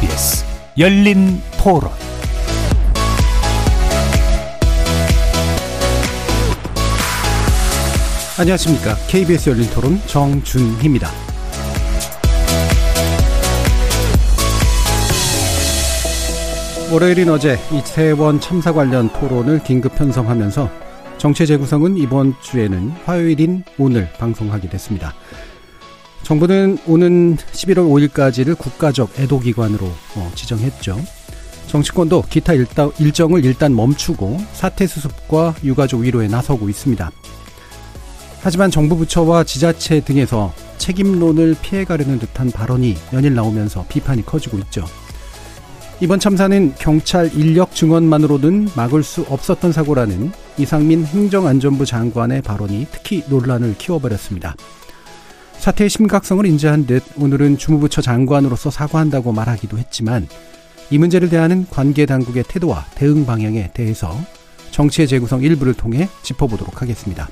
KBS 열린 토론 안녕하십니까. KBS 열린 토론 정준희입니다. 월요일인 어제 이태원 참사 관련 토론을 긴급 편성하면서 정체 재구성은 이번 주에는 화요일인 오늘 방송하게 됐습니다. 정부는 오는 11월 5일까지를 국가적 애도기관으로 어, 지정했죠. 정치권도 기타 일정을 일단 멈추고 사태 수습과 유가족 위로에 나서고 있습니다. 하지만 정부 부처와 지자체 등에서 책임론을 피해가려는 듯한 발언이 연일 나오면서 비판이 커지고 있죠. 이번 참사는 경찰 인력 증언만으로는 막을 수 없었던 사고라는 이상민 행정안전부 장관의 발언이 특히 논란을 키워버렸습니다. 사태의 심각성을 인지한 듯 오늘은 주무부처 장관으로서 사과한다고 말하기도 했지만 이 문제를 대하는 관계 당국의 태도와 대응 방향에 대해서 정치의 재구성 일부를 통해 짚어보도록 하겠습니다.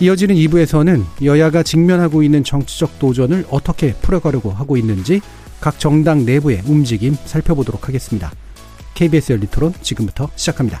이어지는 2부에서는 여야가 직면하고 있는 정치적 도전을 어떻게 풀어가려고 하고 있는지 각 정당 내부의 움직임 살펴보도록 하겠습니다. KBS 열리 토론 지금부터 시작합니다.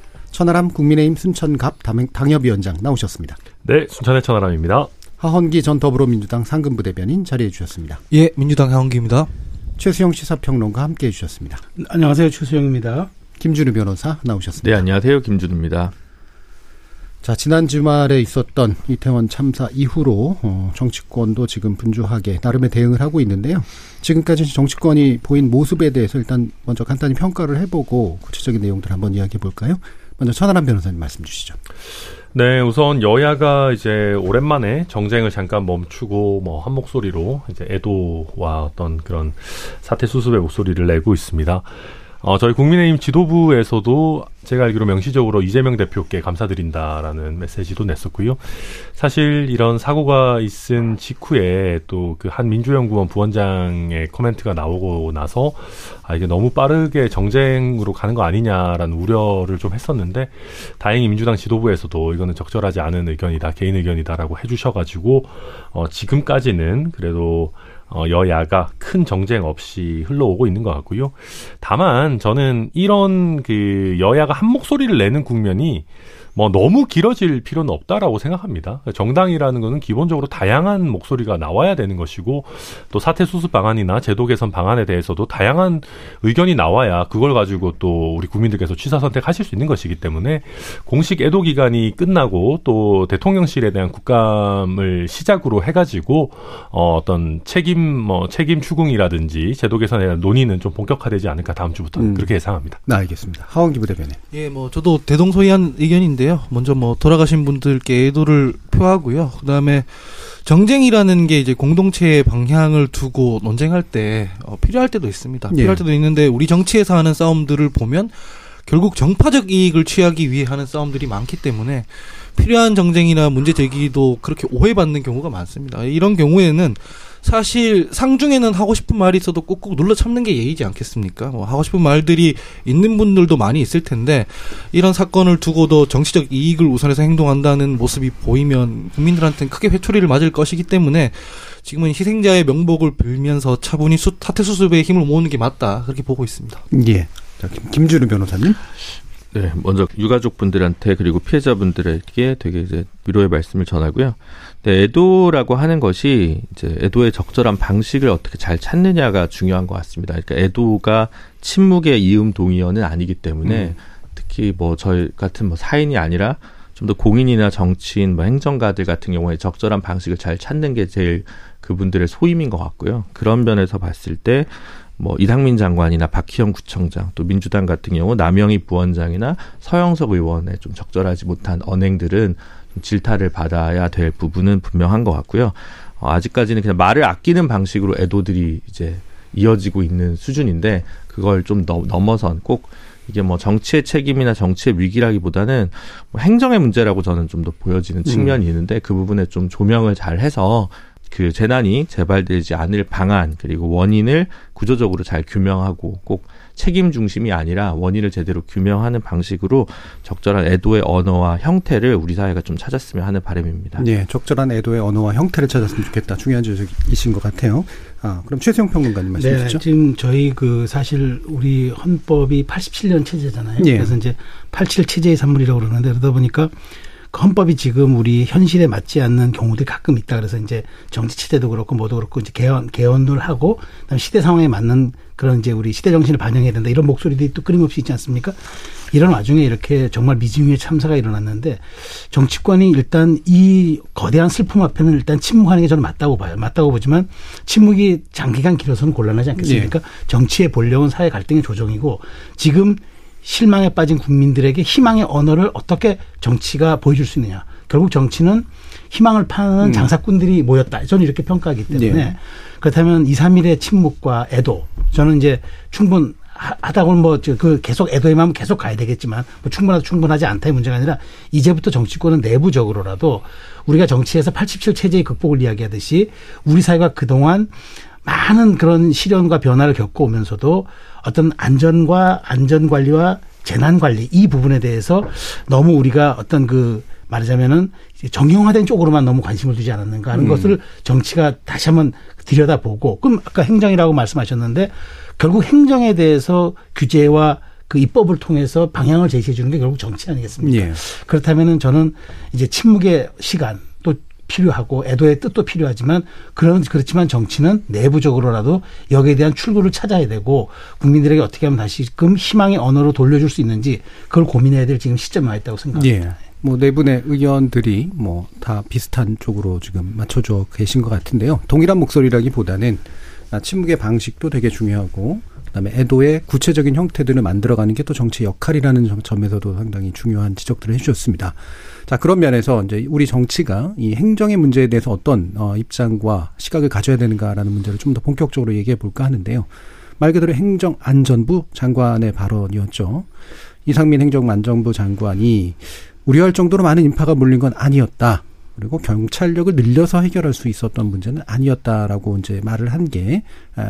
천하람 국민의힘 순천갑 당협위원장 나오셨습니다. 네, 순천의 천하람입니다. 하헌기 전 더불어민주당 상근부대변인 자리해 주셨습니다. 예, 민주당 하헌기입니다. 최수영 시사평론가 함께 해주셨습니다. 안녕하세요, 최수영입니다. 김준우 변호사 나오셨습니다. 네, 안녕하세요, 김준우입니다. 자, 지난 주말에 있었던 이태원 참사 이후로 어, 정치권도 지금 분주하게 나름의 대응을 하고 있는데요. 지금까지 정치권이 보인 모습에 대해서 일단 먼저 간단히 평가를 해보고 구체적인 내용들 한번 이야기해 볼까요? 먼저 천하람 변호사님 말씀 주시죠. 네, 우선 여야가 이제 오랜만에 정쟁을 잠깐 멈추고 뭐 한 목소리로 이제 애도와 어떤 그런 사태 수습의 목소리를 내고 있습니다. 어, 저희 국민의힘 지도부에서도 제가 알기로 명시적으로 이재명 대표께 감사드린다라는 메시지도 냈었고요. 사실 이런 사고가 있은 직후에 또 그 한 민주연구원 부원장의 코멘트가 나오고 나서 아 이게 너무 빠르게 정쟁으로 가는 거 아니냐라는 우려를 좀 했었는데 다행히 민주당 지도부에서도 이거는 적절하지 않은 의견이다 개인 의견이다라고 해주셔가지고 어 지금까지는 그래도 어, 여야가 큰 정쟁 없이 흘러오고 있는 것 같고요. 다만 저는 이런 그 여야가 한 목소리를 내는 국면이 뭐 너무 길어질 필요는 없다라고 생각합니다. 정당이라는 것은 기본적으로 다양한 목소리가 나와야 되는 것이고 또 사태 수습 방안이나 제도 개선 방안에 대해서도 다양한 의견이 나와야 그걸 가지고 또 우리 국민들께서 취사 선택하실 수 있는 것이기 때문에 공식 애도 기간이 끝나고 또 대통령실에 대한 국감을 시작으로 해가지고 어 어떤 책임 뭐 책임 추궁이라든지 제도 개선에 대한 논의는 좀 본격화되지 않을까 다음 주부터 음. 그렇게 예상합니다. 네, 알겠습니다. 하원기 부대변인. 예, 뭐 저도 대동소이한 의견인데. 있는데요. 먼저 뭐 돌아가신 분들께 애도를 표하고요. 그다음에 정쟁이라는 게 이제 공동체의 방향을 두고 논쟁할 때 어, 필요할 때도 있습니다. 예. 필요할 때도 있는데 우리 정치에서 하는 싸움들을 보면 결국 정파적 이익을 취하기 위해 하는 싸움들이 많기 때문에 필요한 정쟁이나 문제 제기도 그렇게 오해받는 경우가 많습니다. 이런 경우에는 사실 상중에는 하고 싶은 말이 있어도 꾹꾹 눌러 참는 게 예의지 않겠습니까? 뭐 하고 싶은 말들이 있는 분들도 많이 있을 텐데 이런 사건을 두고도 정치적 이익을 우선해서 행동한다는 모습이 보이면 국민들한테는 크게 회초리를 맞을 것이기 때문에 지금은 희생자의 명복을 빌면서 차분히 수, 사태 수습에 힘을 모으는 게 맞다 그렇게 보고 있습니다. 예. 자, 김, 김준우 변호사님. 네, 먼저 유가족 분들한테 그리고 피해자분들에게 되게 이제 위로의 말씀을 전하고요. 네, 애도라고 하는 것이 이제 애도의 적절한 방식을 어떻게 잘 찾느냐가 중요한 것 같습니다. 그러니까 애도가 침묵의 이음 동의어는 아니기 때문에 음. 특히 뭐 저희 같은 뭐 사인이 아니라 좀 더 공인이나 정치인, 뭐 행정가들 같은 경우에 적절한 방식을 잘 찾는 게 제일 그분들의 소임인 것 같고요. 그런 면에서 봤을 때 뭐 이상민 장관이나 박희영 구청장 또 민주당 같은 경우 남영희 부원장이나 서영석 의원의 좀 적절하지 못한 언행들은 질타를 받아야 될 부분은 분명한 것 같고요. 어, 아직까지는 그냥 말을 아끼는 방식으로 애도들이 이제 이어지고 있는 수준인데 그걸 좀 넘, 넘어선 꼭 이게 뭐 정치의 책임이나 정치의 위기라기보다는 뭐 행정의 문제라고 저는 좀 더 보여지는 측면이 있는데 그 부분에 좀 조명을 잘 해서 그 재난이 재발되지 않을 방안 그리고 원인을 구조적으로 잘 규명하고 꼭 책임 중심이 아니라 원인을 제대로 규명하는 방식으로 적절한 애도의 언어와 형태를 우리 사회가 좀 찾았으면 하는 바람입니다. 예, 적절한 애도의 언어와 형태를 찾았으면 좋겠다. 중요한 지적이신 것 같아요. 아, 그럼 최수영 평론가님 말씀 네, 주시죠. 지금 저희 그 사실 우리 헌법이 87년 체제잖아요. 예. 그래서 이제 87 체제의 산물이라고 그러는데 그러다 보니까 그 헌법이 지금 우리 현실에 맞지 않는 경우들이 가끔 있다. 그래서 이제 정치 체제도 그렇고 뭐도 그렇고 이제 개헌 개헌을 하고 그다음 시대 상황에 맞는 그런 이제 우리 시대 정신을 반영해야 된다. 이런 목소리들이 또 끊임없이 있지 않습니까? 이런 와중에 이렇게 정말 미증유의 참사가 일어났는데 정치권이 일단 이 거대한 슬픔 앞에는 일단 침묵하는 게 저는 맞다고 봐요. 맞다고 보지만 침묵이 장기간 길어서는 곤란하지 않겠습니까? 정치의 본령은 사회 갈등의 조정이고 지금 실망에 빠진 국민들에게 희망의 언어를 어떻게 정치가 보여줄 수 있느냐. 결국 정치는 희망을 파는 장사꾼들이 모였다. 저는 이렇게 평가하기 때문에 네. 그렇다면 2, 3일의 침묵과 애도 저는 이제 충분 하다고는 뭐 그 계속 애도에만 계속 가야 되겠지만 뭐 충분하다 충분하지 않다의 문제가 아니라 이제부터 정치권은 내부적으로라도 우리가 정치에서 87 체제의 극복을 이야기하듯이 우리 사회가 그동안 많은 그런 시련과 변화를 겪어오면서도 어떤 안전과 안전 관리와 재난 관리 이 부분에 대해서 너무 우리가 어떤 그 말하자면은 정형화된 쪽으로만 너무 관심을 두지 않았는가 하는 것을 정치가 다시 한번 들여다보고 그럼 아까 행정이라고 말씀하셨는데 결국 행정에 대해서 규제와 그 입법을 통해서 방향을 제시해 주는 게 결국 정치 아니겠습니까? 예. 그렇다면은 저는 이제 침묵의 시간 또 필요하고 애도의 뜻도 필요하지만 그런 그렇지만 정치는 내부적으로라도 여기에 대한 출구를 찾아야 되고 국민들에게 어떻게 하면 다시금 희망의 언어로 돌려줄 수 있는지 그걸 고민해야 될 지금 시점에 와 있다고 생각합니다. 예. 뭐 내분의 의견들이 뭐 다 비슷한 쪽으로 지금 맞춰져 계신 것 같은데요. 동일한 목소리라기보다는 아, 침묵의 방식도 되게 중요하고 그다음에 애도의 구체적인 형태들을 만들어가는 게 또 정치 역할이라는 점- 점에서도 상당히 중요한 지적들을 해주셨습니다. 자 그런 면에서 이제 우리 정치가 이 행정의 문제에 대해서 어떤 어, 입장과 시각을 가져야 되는가라는 문제를 좀 더 본격적으로 얘기해 볼까 하는데요. 말 그대로 행정안전부 장관의 발언이었죠. 이상민 행정안전부 장관이 우려할 정도로 많은 인파가 몰린 건 아니었다. 그리고 경찰력을 늘려서 해결할 수 있었던 문제는 아니었다라고 이제 말을 한 게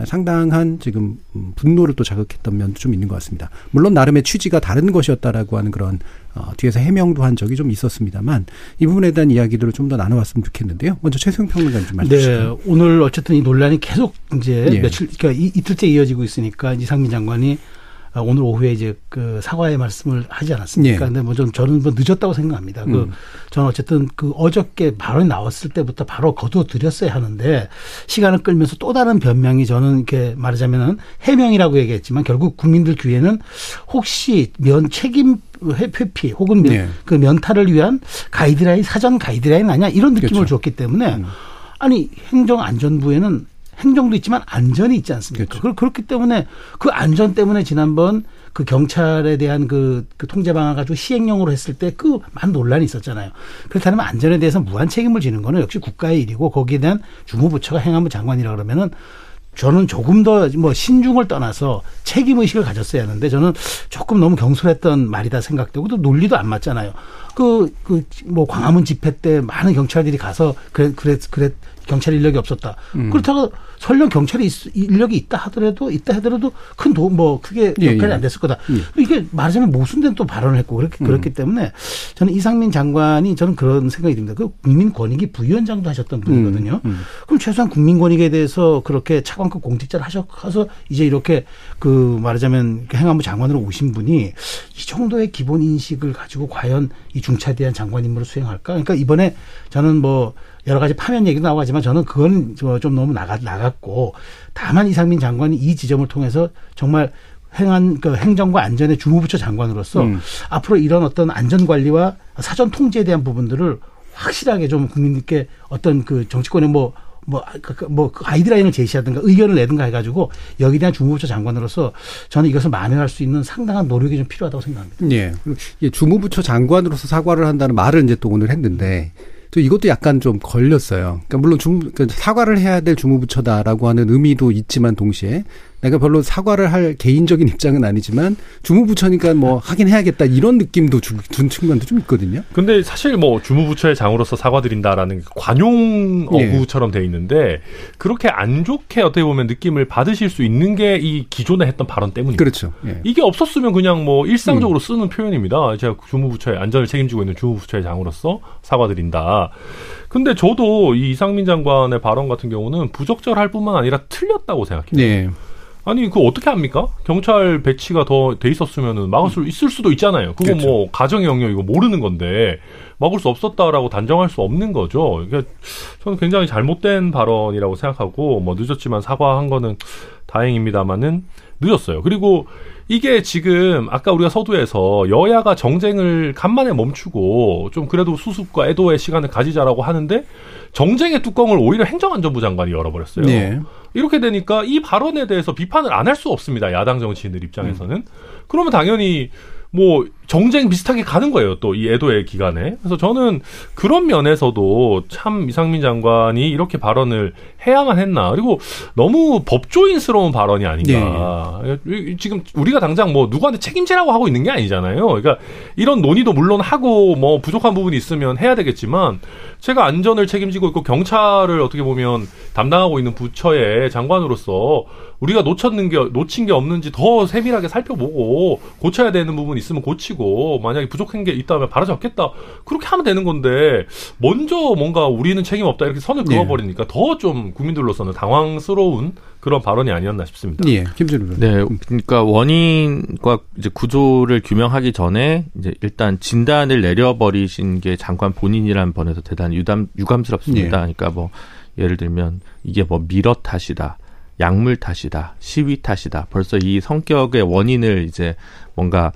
상당한 지금 음, 분노를 또 자극했던 면도 좀 있는 것 같습니다. 물론 나름의 취지가 다른 것이었다라고 하는 그런 어, 뒤에서 해명도 한 적이 좀 있었습니다만 이 부분에 대한 이야기들을 좀 더 나눠봤으면 좋겠는데요. 먼저 최승 평론가님 좀 말씀 주시죠. 네, 오늘 어쨌든 이 논란이 계속 이제 예. 며칠, 그러니까 이, 이틀째 이어지고 있으니까 이상민 장관이 아, 오늘 오후에 이제 그 사과의 말씀을 하지 않았습니까? 예. 근데 뭐 좀 저는 뭐 늦었다고 생각합니다. 그 음. 저는 어쨌든 그 어저께 발언이 나왔을 때부터 바로 거두어 드렸어야 하는데 시간을 끌면서 또 다른 변명이 저는 이렇게 말하자면은 해명이라고 얘기했지만 결국 국민들 귀에는 혹시 면 책임 회- 회피 혹은 면, 예. 그 면탈을 위한 가이드라인 사전 가이드라인 아니야 이런 느낌을 그렇죠. 줬기 때문에 음. 아니 행정안전부에는 행정도 있지만 안전이 있지 않습니까? 그렇죠. 그 그렇기 때문에 그 안전 때문에 지난번 그 경찰에 대한 그, 그 통제 방안 가지고 시행령으로 했을 때 그 많은 논란이 있었잖아요. 그렇다면 안전에 대해서 무한 책임을 지는 거는 역시 국가의 일이고 거기에 대한 주무부처가 행안부 장관이라 그러면은 저는 조금 더 뭐 신중을 떠나서 책임 의식을 가졌어야 하는데 저는 조금 너무 경솔했던 말이다 생각되고 또 논리도 안 맞잖아요. 그 그 뭐 광화문 집회 때 많은 경찰들이 가서 그래 그래 그래 경찰 인력이 없었다. 음. 그렇다가 설령 경찰이 있- 인력이 있다 하더라도 있다 하더라도 큰 도움 뭐 크게 예, 역할이 예. 안 됐을 거다. 예. 이게 말하자면 모순된 또 발언을 했고 그렇게 그렇기 때문에 저는 이상민 장관이 저는 그런 생각이 듭니다. 그 국민권익위 부위원장도 하셨던 분이거든요. 음. 그럼 최소한 국민권익에 대해서 그렇게 차관급 공직자를 하셔서 이제 이렇게 그 말하자면 행안부 장관으로 오신 분이 이 정도의 기본 인식을 가지고 과연 이 중차대한 장관 임무를 수행할까? 그러니까 이번에 저는 뭐 여러 가지 파면 얘기도 나오고 하지만 저는 그건 저좀 너무 나가, 나갔고 다만 이상민 장관이 이 지점을 통해서 정말 행안 그 행정과 안전의 주무부처 장관으로서 음. 앞으로 이런 어떤 안전 관리와 사전 통제에 대한 부분들을 확실하게 좀 국민들께 어떤 그 정치권의 뭐 뭐, 그, 그, 뭐, 그 가이드라인을 제시하든가 의견을 내든가 해가지고 여기에 대한 주무부처 장관으로서 저는 이것을 만회할 수 있는 상당한 노력이 좀 필요하다고 생각합니다. 예. 주무부처 장관으로서 사과를 한다는 말을 이제 또 오늘 했는데 저 이것도 약간 좀 걸렸어요. 그러니까 물론 중, 그 사과를 해야 될 주무부처다라고 하는 의미도 있지만 동시에 내가 별로 사과를 할 개인적인 입장은 아니지만 주무부처니까 뭐 하긴 해야겠다 이런 느낌도 주, 준 측면도 좀 있거든요. 근데 사실 뭐 주무부처의 장으로서 사과드린다라는 관용 예. 어구처럼 돼 있는데 그렇게 안 좋게 어떻게 보면 느낌을 받으실 수 있는 게 이 기존에 했던 발언 때문입니다. 그렇죠. 예. 이게 없었으면 그냥 뭐 일상적으로 쓰는 표현입니다. 제가 주무부처의 안전을 책임지고 있는 주무부처의 장으로서 사과드린다. 근데 저도 이 이상민 장관의 발언 같은 경우는 부적절할 뿐만 아니라 틀렸다고 생각해요. 네. 아니 그거 어떻게 합니까? 경찰 배치가 더 돼 있었으면은 막을 수 있을 수도 있잖아요. 그거 그렇죠. 뭐 가정의 영역이고 모르는 건데 막을 수 없었다라고 단정할 수 없는 거죠. 그러니까 저는 굉장히 잘못된 발언이라고 생각하고 뭐 늦었지만 사과한 거는 다행입니다만은 늦었어요. 그리고 이게 지금 아까 우리가 서두에서 여야가 정쟁을 간만에 멈추고 좀 그래도 수습과 애도의 시간을 가지자라고 하는데 정쟁의 뚜껑을 오히려 행정안전부 장관이 열어버렸어요. 네. 이렇게 되니까 이 발언에 대해서 비판을 안 할 수 없습니다. 야당 정치인들 입장에서는. 그러면 당연히 뭐 정쟁 비슷하게 가는 거예요. 또 이 애도의 기간에. 그래서 저는 그런 면에서도 참 이상민 장관이 이렇게 발언을 해야만 했나. 그리고 너무 법조인스러운 발언이 아닌가. 이- 지금 우리가 당장 뭐 누구한테 책임지라고 하고 있는 게 아니잖아요. 그러니까 이런 논의도 물론 하고 뭐 부족한 부분이 있으면 해야 되겠지만 제가 안전을 책임지고 있고 경찰을 어떻게 보면 담당하고 있는 부처의 장관으로서 우리가 놓쳤는 게 놓친 게 없는지 더 세밀하게 살펴보고 고쳐야 되는 부분 있으면 고치고 만약에 부족한 게 있다면 바로잡겠다 그렇게 하면 되는 건데 먼저 뭔가 우리는 책임 없다 이렇게 선을 네. 그어버리니까 더좀 국민들로서는 당황스러운 그런 발언이 아니었나 싶습니다. 예. 김준우. 네, 그러니까 원인과 이제 구조를 규명하기 전에 이제 일단 진단을 내려버리신 게 장관 본인이라는 번에서 대단히 유담, 유감스럽습니다. 예. 그러니까 뭐 예를 들면 이게 뭐 미러 탓이다. 약물 탓이다, 시위 탓이다. 벌써 이 성격의 원인을 이제 뭔가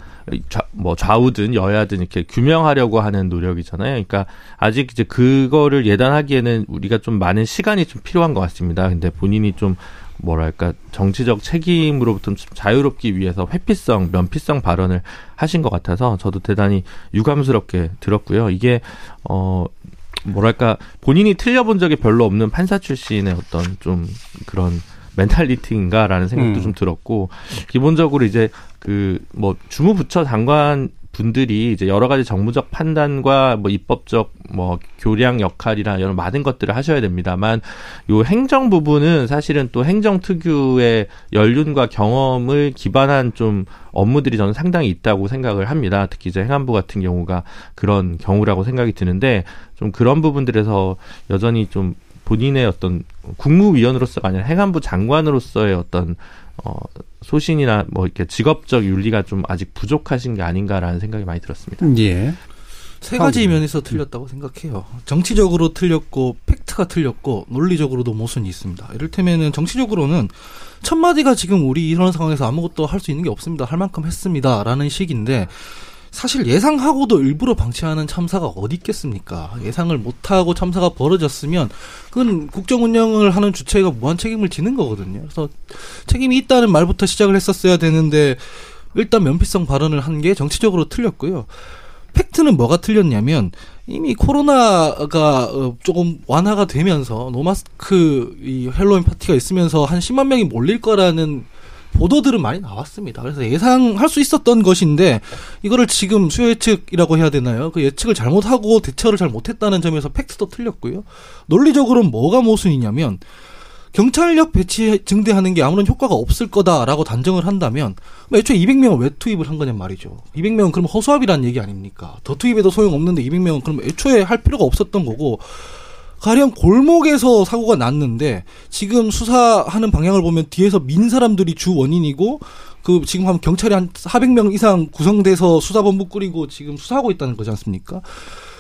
좌, 뭐 좌우든 여야든 이렇게 규명하려고 하는 노력이잖아요. 그러니까 아직 이제 그거를 예단하기에는 우리가 좀 많은 시간이 좀 필요한 것 같습니다. 근데 본인이 좀 뭐랄까 정치적 책임으로부터 좀 자유롭기 위해서 회피성, 면피성 발언을 하신 것 같아서 저도 대단히 유감스럽게 들었고요. 이게 어 뭐랄까 본인이 틀려본 적이 별로 없는 판사 출신의 어떤 좀 그런 mentality인가라는 생각도 음. 좀 들었고 기본적으로 이제 그 뭐 주무부처 장관 분들이 이제 여러 가지 정무적 판단과 뭐 입법적 뭐 교량 역할이나 이런 많은 것들을 하셔야 됩니다만 요 행정 부분은 사실은 또 행정 특유의 연륜과 경험을 기반한 좀 업무들이 저는 상당히 있다고 생각을 합니다. 특히 이제 행안부 같은 경우가 그런 경우라고 생각이 드는데 좀 그런 부분들에서 여전히 좀 본인의 어떤 국무위원으로서가 아니라 행안부 장관으로서의 어떤 어 소신이나 뭐 이렇게 직업적 윤리가 좀 아직 부족하신 게 아닌가라는 생각이 많이 들었습니다. 예. 세 가지. 면에서 틀렸다고 생각해요. 정치적으로 틀렸고 팩트가 틀렸고 논리적으로도 모순이 있습니다. 이를테면은 정치적으로는 첫 마디가 지금 우리 이런 상황에서 아무것도 할 수 있는 게 없습니다. 할 만큼 했습니다라는 식인데 사실 예상하고도 일부러 방치하는 참사가 어디 있겠습니까? 예상을 못하고 참사가 벌어졌으면 그건 국정 운영을 하는 주체가 무한 책임을 지는 거거든요. 그래서 책임이 있다는 말부터 시작을 했었어야 되는데 일단 면피성 발언을 한 게 정치적으로 틀렸고요. 팩트는 뭐가 틀렸냐면 이미 코로나가 어, 조금 완화가 되면서 no mask 이 핼러윈 파티가 있으면서 한 10만 명이 몰릴 거라는 보도들은 많이 나왔습니다. 그래서 예상할 수 있었던 것인데 이거를 지금 수요 예측이라고 해야 되나요? 그 예측을 잘못하고 대처를 잘 못했다는 점에서 팩트도 틀렸고요. 논리적으로는 뭐가 모순이냐면 경찰력 배치 증대하는 게 아무런 효과가 없을 거다라고 단정을 한다면 그럼 애초에 200명을 왜 투입을 한 거냔 말이죠. 200명은 그럼 허수아비라는 얘기 아닙니까? 더 투입해도 소용없는데 200명은 그럼 애초에 할 필요가 없었던 거고 가령 골목에서 사고가 났는데 지금 수사하는 방향을 보면 뒤에서 민 사람들이 주 원인이고 그 지금 하면 경찰이 한 400명 이상 구성돼서 수사본부 꾸리고 지금 수사하고 있다는 거지 않습니까?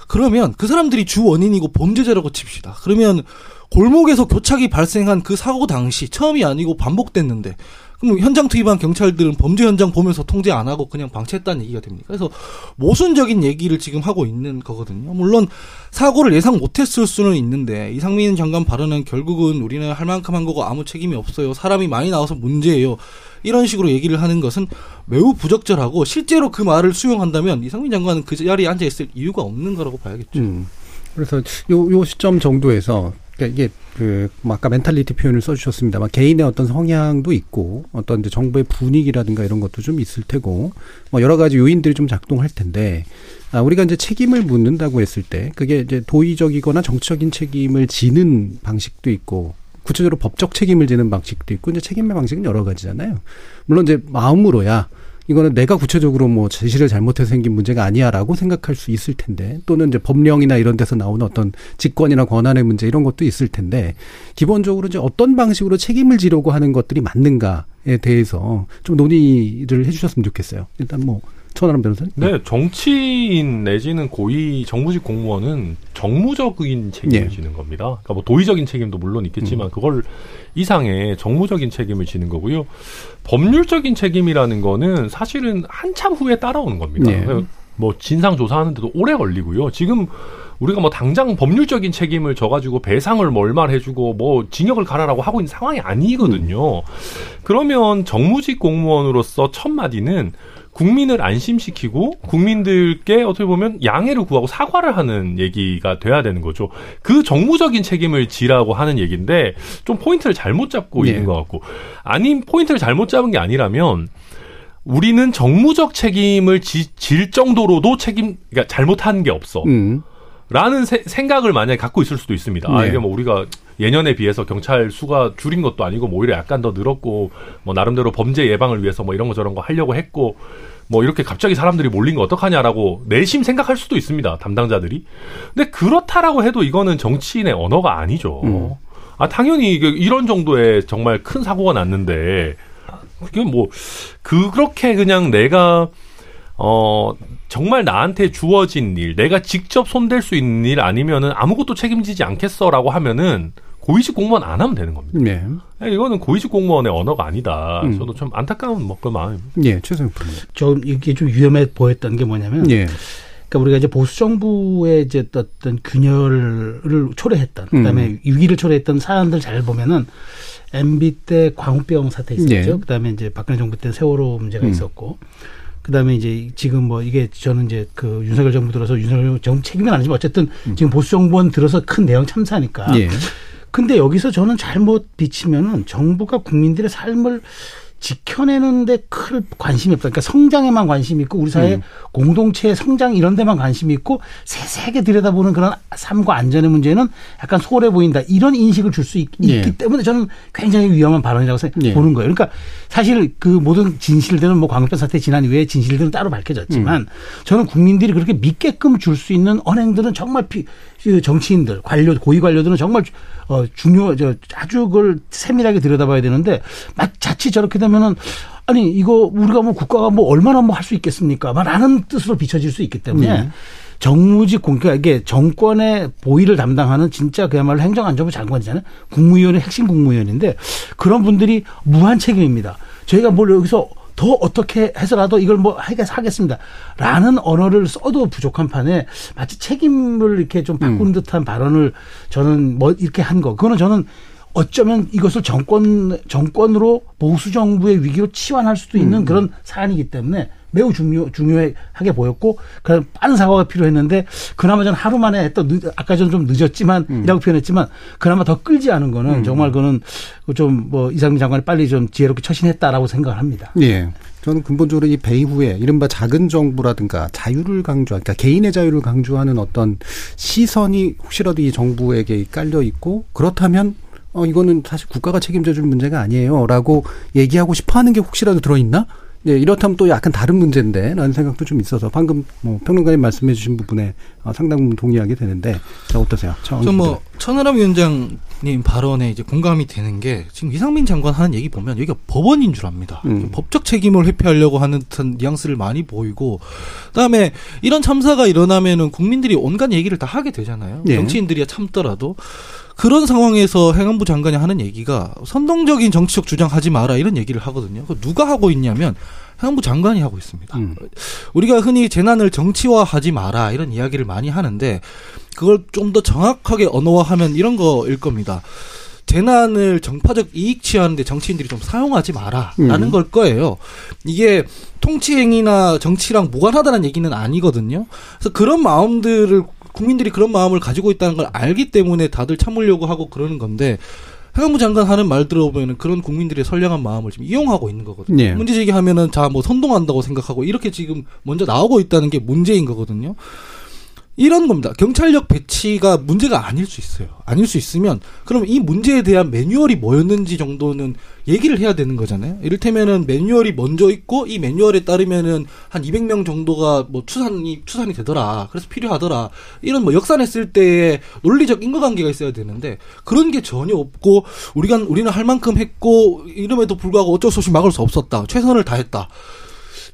그러면 그 사람들이 주 원인이고 범죄자라고 칩시다. 그러면 골목에서 교착이 발생한 그 사고 당시 처음이 아니고 반복됐는데 그럼 현장 투입한 경찰들은 범죄 현장 보면서 통제 안 하고 그냥 방치했다는 얘기가 됩니까? 그래서 모순적인 얘기를 지금 하고 있는 거거든요. 물론 사고를 예상 못했을 수는 있는데 이상민 장관 발언은 결국은 우리는 할 만큼 한 거고 아무 책임이 없어요. 사람이 많이 나와서 문제예요. 이런 식으로 얘기를 하는 것은 매우 부적절하고 실제로 그 말을 수용한다면 이상민 장관은 그 자리에 앉아 있을 이유가 없는 거라고 봐야겠죠. 음. 그래서 요, 요 시점 정도에서 그러니까 이게 그, 뭐 아까 멘탈리티 표현을 써주셨습니다만 개인의 어떤 성향도 있고 어떤 이제 정부의 분위기라든가 이런 것도 좀 있을 테고 뭐 여러 가지 요인들이 좀 작동할 텐데 아, 우리가 이제 책임을 묻는다고 했을 때 그게 이제 도의적이거나 정치적인 책임을 지는 방식도 있고 구체적으로 법적 책임을 지는 방식도 있고 이제 책임의 방식은 여러 가지잖아요. 물론 이제 마음으로야 이거는 내가 구체적으로 뭐 지시를 잘못해서 생긴 문제가 아니야라고 생각할 수 있을 텐데 또는 이제 법령이나 이런 데서 나오는 어떤 직권이나 권한의 문제 이런 것도 있을 텐데 기본적으로 이제 어떤 방식으로 책임을 지려고 하는 것들이 맞는가에 대해서 좀 논의를 해주셨으면 좋겠어요. 일단 뭐 천하람 변호사님. 네, 정치인 내지는 고위 정부직 공무원은 정무적인 책임을 예. 지는 겁니다. 그러니까 뭐 도의적인 책임도 물론 있겠지만 그걸 이상의 정무적인 책임을 지는 거고요. 법률적인 책임이라는 거는 사실은 한참 후에 따라오는 겁니다. 예. 뭐 진상 조사하는데도 오래 걸리고요. 지금 우리가 뭐 당장 법률적인 책임을 져가지고 배상을 뭐 얼마를 해주고 뭐 징역을 가라라고 하고 있는 상황이 아니거든요. 그러면 정무직 공무원으로서 첫 마디는 국민을 안심시키고 국민들께 어떻게 보면 양해를 구하고 사과를 하는 얘기가 돼야 되는 거죠. 그 정무적인 책임을 지라고 하는 얘기인데 좀 포인트를 잘못 잡고 네. 있는 것 같고 아닌 포인트를 잘못 잡은 게 아니라면 우리는 정무적 책임을 지, 질 정도로도 책임 그러니까 잘못한 게 없어. 음. 라는 세- 생각을 만약에 갖고 있을 수도 있습니다. 아, 네. 이게 뭐 우리가 예년에 비해서 경찰 수가 줄인 것도 아니고 뭐 오히려 약간 더 늘었고 뭐 나름대로 범죄 예방을 위해서 뭐 이런 거 저런 거 하려고 했고 뭐 이렇게 갑자기 사람들이 몰린 거 어떡하냐라고 내심 생각할 수도 있습니다. 담당자들이. 근데 그렇다라고 해도 이거는 정치인의 언어가 아니죠. 음. 아, 당연히 이런 정도의 정말 큰 사고가 났는데 그게 뭐 그렇게 그냥 내가 어 정말 나한테 주어진 일, 내가 직접 손댈 수 있는 일 아니면은 아무것도 책임지지 않겠어라고 하면은 고위직 공무원 안 하면 되는 겁니다. 네. 야, 이거는 고위직 공무원의 언어가 아니다. 음. 저도 좀 안타까운 뭐 그런 마음입니다. 예, 최승 프로. 좀 이게 좀 위험해 보였던 게 뭐냐면 예. 그러니까 우리가 이제 보수 정부의 이제 어떤 균열을 초래했던 음. 그다음에 위기를 초래했던 사안들 잘 보면은 MB 때 광우병 사태 있었죠. 예. 그다음에 이제 박근혜 정부 때 세월호 문제가 음. 있었고 그다음에 이제 지금 뭐 이게 저는 이제 그 윤석열 정부 들어서 윤석열 정부 책임은 아니지만 어쨌든 지금 보수 정부원 들어서 큰 대형 참사니까. 음. 예. 근데 여기서 저는 잘못 비치면은 정부가 국민들의 삶을 지켜내는데 큰 관심이 없다. 그러니까 성장에만 관심이 있고 우리 사회 음. 공동체의 성장 이런 데만 관심이 있고 세세하게 들여다보는 그런 삶과 안전의 문제는 약간 소홀해 보인다. 이런 인식을 줄수 있기 예. 때문에 저는 굉장히 위험한 발언이라고 생각, 예. 보는 거예요. 그러니까 사실 그 모든 진실들은 뭐 광우병 사태 지난 이후에 진실들은 따로 밝혀졌지만 음. 저는 국민들이 그렇게 믿게끔 줄 수 있는 언행들은 정말 피, 그 정치인들, 관료, 고위 관료들은 정말 어, 중요, 저, 아주 그걸 세밀하게 들여다봐야 되는데, 막 자칫 저렇게 되면은, 아니, 이거 우리가 뭐 국가가 뭐 얼마나 뭐 할 수 있겠습니까? 막 라는 뜻으로 비춰질 수 있기 때문에, 네. 정무직 공개, 이게 정권의 보위를 담당하는 진짜 그야말로 행정안전부 장관이잖아요. 국무위원의 핵심 국무위원인데, 그런 분들이 무한 책임입니다. 저희가 뭘 여기서 더 어떻게 해서라도 이걸 뭐 하겠- 하겠습니다. 라는 언어를 써도 부족한 판에 마치 책임을 이렇게 좀 바꾸는 듯한 발언을 저는 뭐 이렇게 한 거. 그거는 저는 어쩌면 이것을 정권, 정권으로 보수 정부의 위기로 치환할 수도 있는 그런 사안이기 때문에 매우 중요, 중요하게 보였고, 그런 빠른 사과가 필요했는데, 그나마 저는 하루 만에 했던, 늦- 아까 전 좀 늦었지만, 이라고 표현했지만, 그나마 더 끌지 않은 거는 정말 그거는 좀 뭐 이상민 장관이 빨리 좀 지혜롭게 처신했다라고 생각을 합니다. 예. 저는 근본적으로 이 배이후에 이른바 작은 정부라든가 자유를 강조, 그러니까 개인의 자유를 강조하는 어떤 시선이 혹시라도 이 정부에게 깔려 있고 그렇다면 어 이거는 사실 국가가 책임져 줄 문제가 아니에요라고 얘기하고 싶어 하는 게 혹시라도 들어 있나? 예, 이렇다면 또 약간 다른 문제인데 라는 생각도 좀 있어서 방금 뭐 평론가님 말씀해 주신 부분에 어, 상당 부분 동의하게 되는데 자 어떠세요? 저뭐 천하람 위원장님 발언에 이제 공감이 되는 게 지금 이상민 장관 하는 얘기 보면 여기가 법원인 줄 압니다. 음. 법적 책임을 회피하려고 하는 듯한 뉘앙스를 많이 보이고 그다음에 이런 참사가 일어나면은 국민들이 온갖 얘기를 다 하게 되잖아요. 예. 정치인들이야 참더라도 그런 상황에서 행안부 장관이 하는 얘기가 선동적인 정치적 주장하지 마라 이런 얘기를 하거든요. 그 누가 하고 있냐면 행안부 장관이 하고 있습니다. 음. 우리가 흔히 재난을 정치화하지 마라 이런 이야기를 많이 하는데 그걸 좀 더 정확하게 언어화하면 이런 거일 겁니다. 재난을 정파적 이익 취하는데 정치인들이 좀 사용하지 마라라는 음. 걸 거예요. 이게 통치행위나 정치랑 무관하다는 얘기는 아니거든요. 그래서 그런 마음들을 국민들이 그런 마음을 가지고 있다는 걸 알기 때문에 다들 참으려고 하고 그러는 건데 해관부 장관 하는 말 들어보면 그런 국민들의 선량한 마음을 지금 이용하고 있는 거거든요. 예. 문제 제기하면은 자 뭐 선동한다고 생각하고 이렇게 지금 먼저 나오고 있다는 게 문제인 거거든요. 이런 겁니다. 경찰력 배치가 문제가 아닐 수 있어요. 아닐 수 있으면 그럼 이 문제에 대한 매뉴얼이 뭐였는지 정도는 얘기를 해야 되는 거잖아요. 이를테면은 매뉴얼이 먼저 있고 이 매뉴얼에 따르면은 한 200명 정도가 뭐 추산이 추산이 되더라. 그래서 필요하더라. 이런 뭐 역산했을 때의 논리적 인과관계가 있어야 되는데 그런 게 전혀 없고 우리가 우리는 할 만큼 했고 이름에도 불구하고 어쩔 수 없이 막을 수 없었다. 최선을 다했다.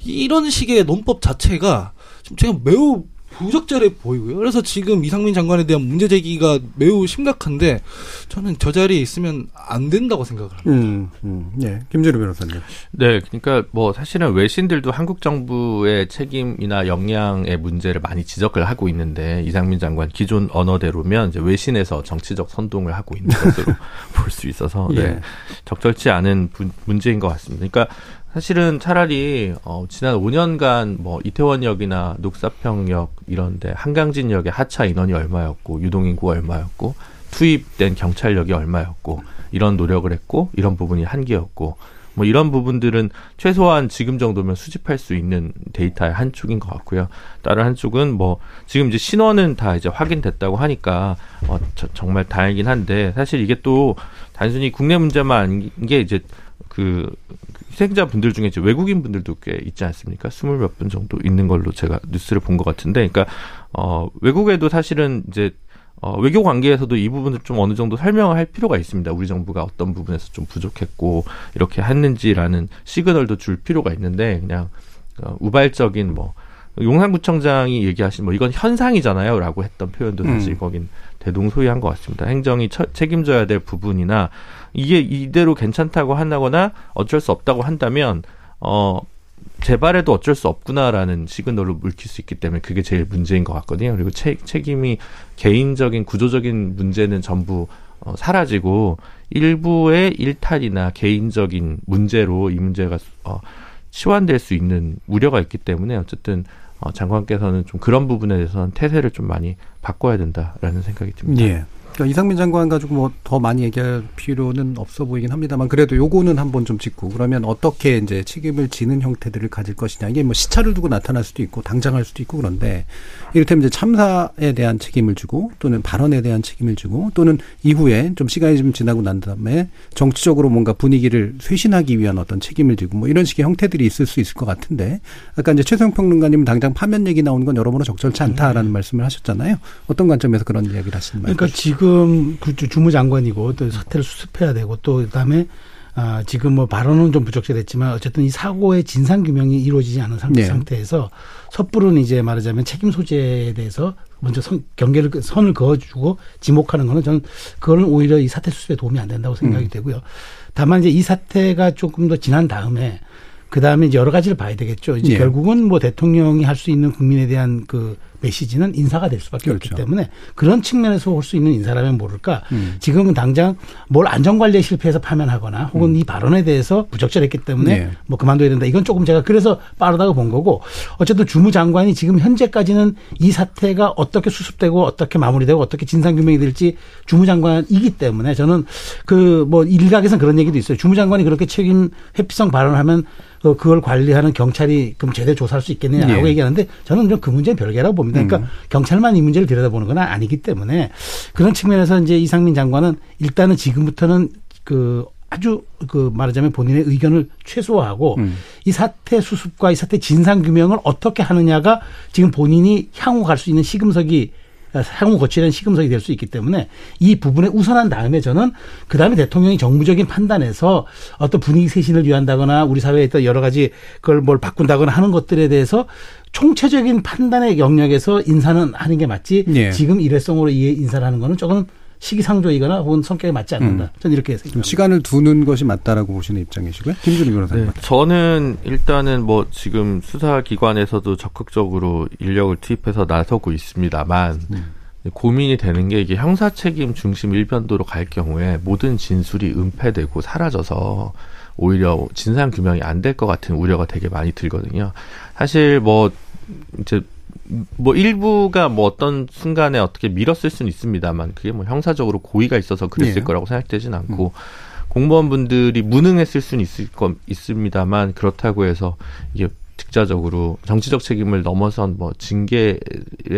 이런 식의 논법 자체가 지금 제가 매우 부적절해 보이고요. 그래서 지금 이상민 장관에 대한 문제 제기가 매우 심각한데 저는 저 자리에 있으면 안 된다고 생각을 합니다. 음, 음, 예. 김준우 변호사님. 네, 그러니까 뭐 사실은 외신들도 한국 정부의 책임이나 역량의 문제를 많이 지적을 하고 있는데 이상민 장관 기존 언어대로면 이제 외신에서 정치적 선동을 하고 있는 것으로 볼 수 있어서 네, 예. 적절치 않은 부- 문제인 것 같습니다. 그러니까 사실은 차라리 어, 지난 5년간 뭐 이태원역이나 녹사평역 이런데 한강진역의 하차 인원이 얼마였고 유동인구가 얼마였고 투입된 경찰력이 얼마였고 이런 노력을 했고 이런 부분이 한계였고 뭐 이런 부분들은 최소한 지금 정도면 수집할 수 있는 데이터의 한 축인 것 같고요. 다른 한쪽은 뭐 지금 이제 신원은 다 이제 확인됐다고 하니까 어, 저- 정말 다행이긴 한데 사실 이게 또 단순히 국내 문제만 게 이제 그 희생자 분들 중에 이제 외국인 분들도 꽤 있지 않습니까? 스물 몇 분 정도 있는 걸로 제가 뉴스를 본 것 같은데, 그러니까 어 외국에도 사실은 이제 어, 외교 관계에서도 이 부분을 좀 어느 정도 설명을 할 필요가 있습니다. 우리 정부가 어떤 부분에서 좀 부족했고 이렇게 했는지라는 시그널도 줄 필요가 있는데 그냥 어, 우발적인 뭐 용산구청장이 얘기하신 뭐 이건 현상이잖아요라고 했던 표현도 사실 음. 거긴 대동소이한 것 같습니다. 행정이 처- 책임져야 될 부분이나 이게 이대로 괜찮다고 한다거나 어쩔 수 없다고 한다면 어 재발해도 어쩔 수 없구나라는 시그널로 물킬 수 있기 때문에 그게 제일 문제인 것 같거든요. 그리고 책, 책임이 개인적인 구조적인 문제는 전부 어, 사라지고 일부의 일탈이나 개인적인 문제로 이 문제가 어, 치환될 수 있는 우려가 있기 때문에 어쨌든 어, 장관께서는 좀 그런 부분에 대해서는 태세를 좀 많이 바꿔야 된다라는 생각이 듭니다. 예. 그러니까 이상민 장관 가지고 뭐 더 많이 얘기할 필요는 없어 보이긴 합니다만 그래도 요거는 한번 좀 짚고 그러면 어떻게 이제 책임을 지는 형태들을 가질 것이냐 이게 뭐 시차를 두고 나타날 수도 있고 당장 할 수도 있고 그런데 이를테면 이제 참사에 대한 책임을 주고 또는 발언에 대한 책임을 주고 또는 이후에 좀 시간이 좀 지나고 난 다음에 정치적으로 뭔가 분위기를 쇄신하기 위한 어떤 책임을 지고 뭐 이런 식의 형태들이 있을 수 있을 것 같은데 아까 이제 최소영 평론가님 당장 파면 얘기 나오는 건 여러모로 적절치 않다라는 말씀을 하셨잖아요. 어떤 관점에서 그런 이야기를 하시는 말이죠? 그러니까 지금 그 주- 주무장관이고 또 사태를 수습해야 되고 또 그다음에 아, 지금 뭐 발언은 좀 부적절했지만 어쨌든 이 사고의 진상 규명이 이루어지지 않은 상, 네. 상태에서 섣부른 이제 말하자면 책임 소재에 대해서 먼저 선, 경계를 그- 선을 그어주고 지목하는 거는 저는 그거는 오히려 이 사태 수습에 도움이 안 된다고 생각이 되고요. 다만 이제 이 사태가 조금 더 지난 다음에 그 다음에 이제 여러 가지를 봐야 되겠죠. 이제 예. 결국은 뭐 대통령이 할 수 있는 국민에 대한 그 메시지는 인사가 될 수밖에 그렇죠. 없기 때문에 그런 측면에서 올 수 있는 인사라면 모를까. 음. 지금은 당장 뭘 안전관리에 실패해서 파면하거나 혹은 이 발언에 대해서 부적절했기 때문에 네. 뭐 그만둬야 된다. 이건 조금 제가 그래서 빠르다고 본 거고 어쨌든 주무장관이 지금 현재까지는 이 사태가 어떻게 수습되고 어떻게 마무리되고 어떻게 진상규명이 될지 주무장관이기 때문에 저는 그 뭐 일각에서는 그런 얘기도 있어요. 주무장관이 그렇게 책임 회피성 발언을 하면 어, 그걸 관리하는 경찰이 그럼 제대로 조사할 수 있겠느냐라고 예. 얘기하는데 저는 좀 그 문제는 별개라고 봅니다. 그러니까 경찰만 이 문제를 들여다보는 건 아니기 때문에 그런 측면에서 이제 이상민 장관은 일단은 지금부터는 그 아주 그 말하자면 본인의 의견을 최소화하고 음. 이 사태 수습과 이 사태 진상 규명을 어떻게 하느냐가 지금 본인이 향후 갈 수 있는 시금석이 향후 거치는 시금석이 될 수 있기 때문에 이 부분에 우선한 다음에 저는 그 다음에 대통령이 정무적인 판단에서 어떤 분위기 쇄신을 위한다거나 우리 사회에 있던 여러 가지 그걸 뭘 바꾼다거나 하는 것들에 대해서 총체적인 판단의 영역에서 인사는 하는 게 맞지 예. 지금 일회성으로 이 인사를 하는 거는 조금 시기상조이거나 혹은 성격에 맞지 않는다. 저는 이렇게 좀 생각합니다. 시간을 두는 것이 맞다라고 보시는 입장이시고요. 김준우 변호사님. 네, 저는 일단은 뭐 지금 수사기관에서도 적극적으로 인력을 투입해서 나서고 있습니다만 고민이 되는 게 이게 형사 책임 중심 일변도로 갈 경우에 모든 진술이 은폐되고 사라져서 오히려 진상 규명이 안 될 것 같은 우려가 되게 많이 들거든요. 사실 뭐 이제 뭐 일부가 뭐 어떤 순간에 어떻게 밀었을 수는 있습니다만 그게 뭐 형사적으로 고의가 있어서 그랬을 예. 거라고 생각되진 않고 공무원분들이 무능했을 수는 있을 거 있습니다만 그렇다고 해서 이게 직자적으로 정치적 책임을 넘어선 뭐 징계에